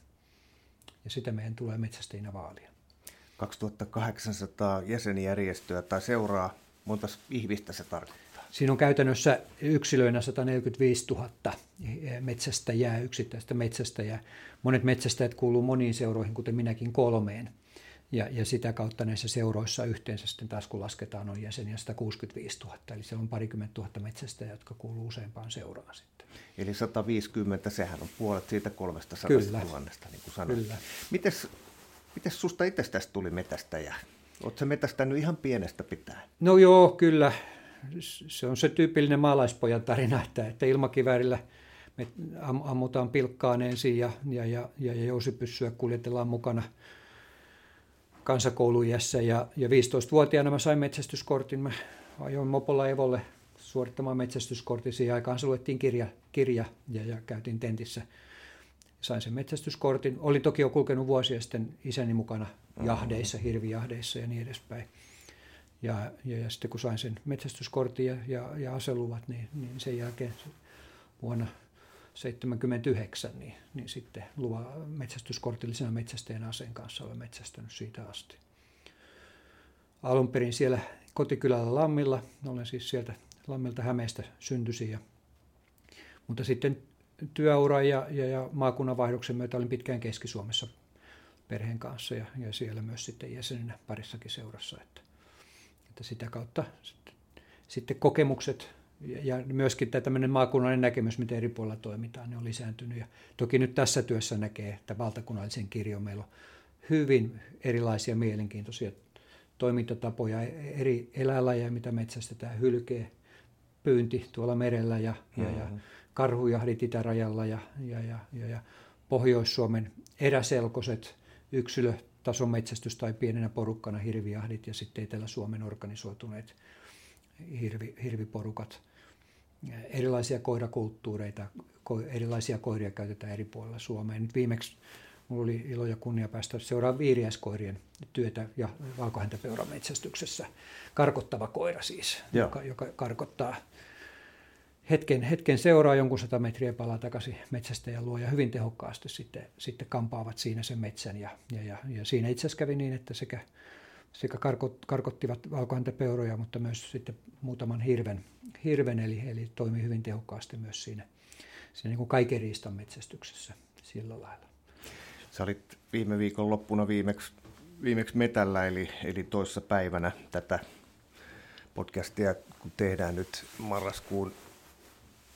Ja sitä meidän tulee metsästäjinä vaalia. 2800 jäsenjärjestöä tai seuraa, monta ihmistä se tarkoittaa? Siinä on käytännössä yksilöinä 145 000 metsästäjää, yksittäistä metsästäjää. Monet metsästäjät kuuluu moniin seuroihin, kuten minäkin kolmeen. Ja, ja sitä kautta näissä seuroissa yhteensä sitten taas kun lasketaan on jäseniä 165 000, eli siellä on parikymmentä tuhatta metsästäjää, jotka kuuluu useampaan seuraan sitten. Eli 150, sehän on puolet siitä 300 000, niin kuin sanoin. Kyllä. Mites, mites susta itsestäsi tuli metästäjä? Oletko metästänyt ihan pienestä pitäen? No joo, kyllä. Se on se tyypillinen maalaispojan tarina, että, että ilmakiväärillä me ammutaan pilkkaan ensin ja, ja, ja, ja jousipyssyä kuljetellaan mukana – kansakoulujässä ja, ja 15-vuotiaana mä sain metsästyskortin. Mä ajoin mopolla Evolle suorittamaan metsästyskortin. Siihen aikaan se luettiin kirja, kirja ja, ja käytiin tentissä. Sain sen metsästyskortin. Olin toki jo kulkenut vuosia sitten isäni mukana jahdeissa, hirvijahdeissa ja niin edespäin. Ja, ja, ja sitten kun sain sen metsästyskortin ja, ja, ja aseluvat, niin, niin sen jälkeen vuonna 79, niin, niin sitten luva metsästyskortillisena metsästäjän aseen kanssa olen metsästänyt siitä asti. Alun perin siellä kotikylällä Lammilla, olen siis sieltä Lammilta Hämeestä syntyisin. Ja, mutta sitten työura ja, ja, ja maakunnanvaihdoksen myötä olin pitkään Keski-Suomessa perheen kanssa ja, ja siellä myös sitten jäsenenä parissakin seurassa. Että, että sitä kautta sitten, sitten kokemukset ja myöskin tämä tämmöinen maakunnallinen näkemys, miten eri puolilla toimitaan, ne on lisääntynyt. Ja toki nyt tässä työssä näkee, että valtakunnallisen kirjon meillä on hyvin erilaisia mielenkiintoisia toimintatapoja, eri eläinlajeja, mitä metsästetään, hylkee, pyynti tuolla merellä ja, ja, ja mm-hmm. karhujahdit itärajalla ja, ja, ja, ja, ja Pohjois-Suomen eräselkoset, yksilötason metsästys tai pienenä porukkana hirvijahdit ja sitten Etelä-Suomen organisoituneet hirvi, hirviporukat. erilaisia koirakulttuureita, erilaisia koiria käytetään eri puolilla Suomea. Nyt viimeksi Mulla oli ilo ja kunnia päästä seuraamaan viiriäiskoirien työtä ja valkohäntäpeuran metsästyksessä. Karkottava koira siis, joka, joka karkottaa hetken, hetken seuraa jonkun sata metriä palaa takaisin ja luo ja hyvin tehokkaasti sitten, sitten kampaavat siinä sen metsän. Ja, ja, ja, ja siinä itse asiassa kävi niin, että sekä, sekä karkot, karkottivat valkohäntäpeuroja, mutta myös sitten muutaman hirven, hirven eli, eli toimi hyvin tehokkaasti myös siinä, siinä niin kuin kaiken riistan metsästyksessä sillä lailla. Sä olit viime viikon loppuna viimeksi, viimeksi metällä, eli, eli toissa päivänä tätä podcastia, kun tehdään nyt marraskuun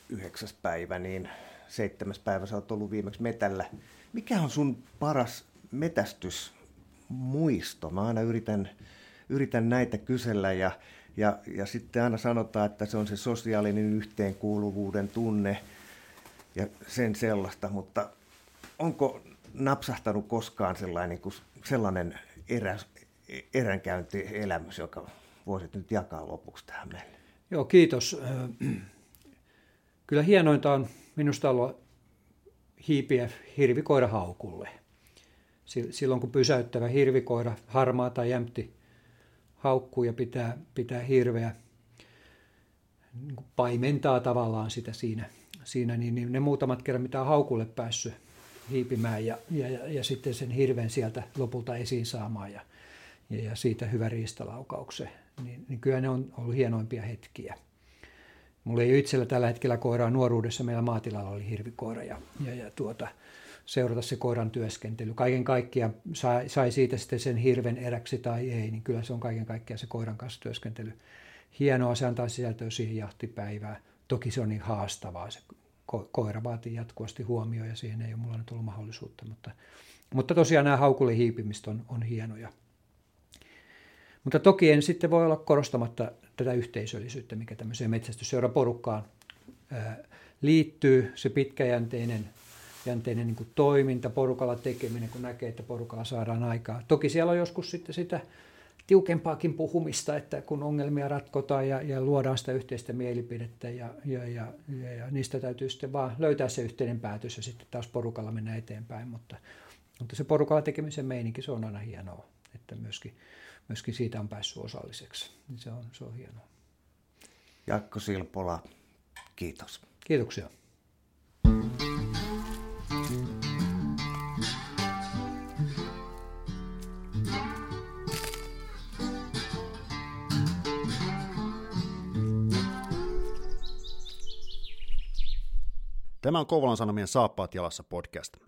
yhdeksäs päivä, niin seitsemäs päivä sä oot ollut viimeksi metällä. Mikä on sun paras metästysmuisto? Mä aina yritän, yritän näitä kysellä ja, ja, ja sitten aina sanotaan, että se on se sosiaalinen yhteenkuuluvuuden tunne ja sen sellaista, mutta onko napsahtanut koskaan sellainen, sellainen erä, eränkäyntielämys, joka voisit nyt jakaa lopuksi tähän meille? Joo, kiitos. Kyllä hienointa on minusta olla hiipiä hirvikoira haukulle. Silloin kun pysäyttävä hirvikoira, harmaa tai jämtti, haukkuu ja pitää, pitää hirveä, niin paimentaa tavallaan sitä siinä, siinä niin, niin ne muutamat kerran, mitä on haukulle päässyt hiipimään ja, ja, ja, ja sitten sen hirven sieltä lopulta esiin saamaan ja, ja, ja siitä hyvä riistalaukauksen, niin, niin kyllä ne on ollut hienoimpia hetkiä. Mulla ei itsellä tällä hetkellä koiraa nuoruudessa, meillä maatilalla oli hirvikoira ja, ja, ja tuota, seurata se koiran työskentely. Kaiken kaikkiaan sai, sai siitä sitten sen hirven eräksi tai ei, niin kyllä se on kaiken kaikkiaan se koiran kanssa työskentely. Hienoa, se antaa sisältöä siihen jahtipäivään. Toki se on niin haastavaa, se ko- koira vaatii jatkuvasti huomioon ja siihen ei ole mulla nyt ollut mahdollisuutta. Mutta, mutta tosiaan nämä haukulle hiipimistä on, on hienoja. Mutta toki en sitten voi olla korostamatta tätä yhteisöllisyyttä, mikä tämmöiseen metsästysseuraporukkaan liittyy, se pitkäjänteinen jänteinen niin kuin toiminta, porukalla tekeminen, kun näkee, että porukalla saadaan aikaa. Toki siellä on joskus sitten sitä tiukempaakin puhumista, että kun ongelmia ratkotaan ja, ja luodaan sitä yhteistä mielipidettä ja, ja, ja, ja, ja niistä täytyy sitten vaan löytää se yhteinen päätös ja sitten taas porukalla mennä eteenpäin, mutta, mutta se porukalla tekemisen meininki, se on aina hienoa, että myöskin myöskin siitä on päässyt osalliseksi. Niin se, on, se on hienoa. Jakko Silpola, kiitos. Kiitoksia. Tämä on Kouvolan Sanomien Saappaat jalassa podcast.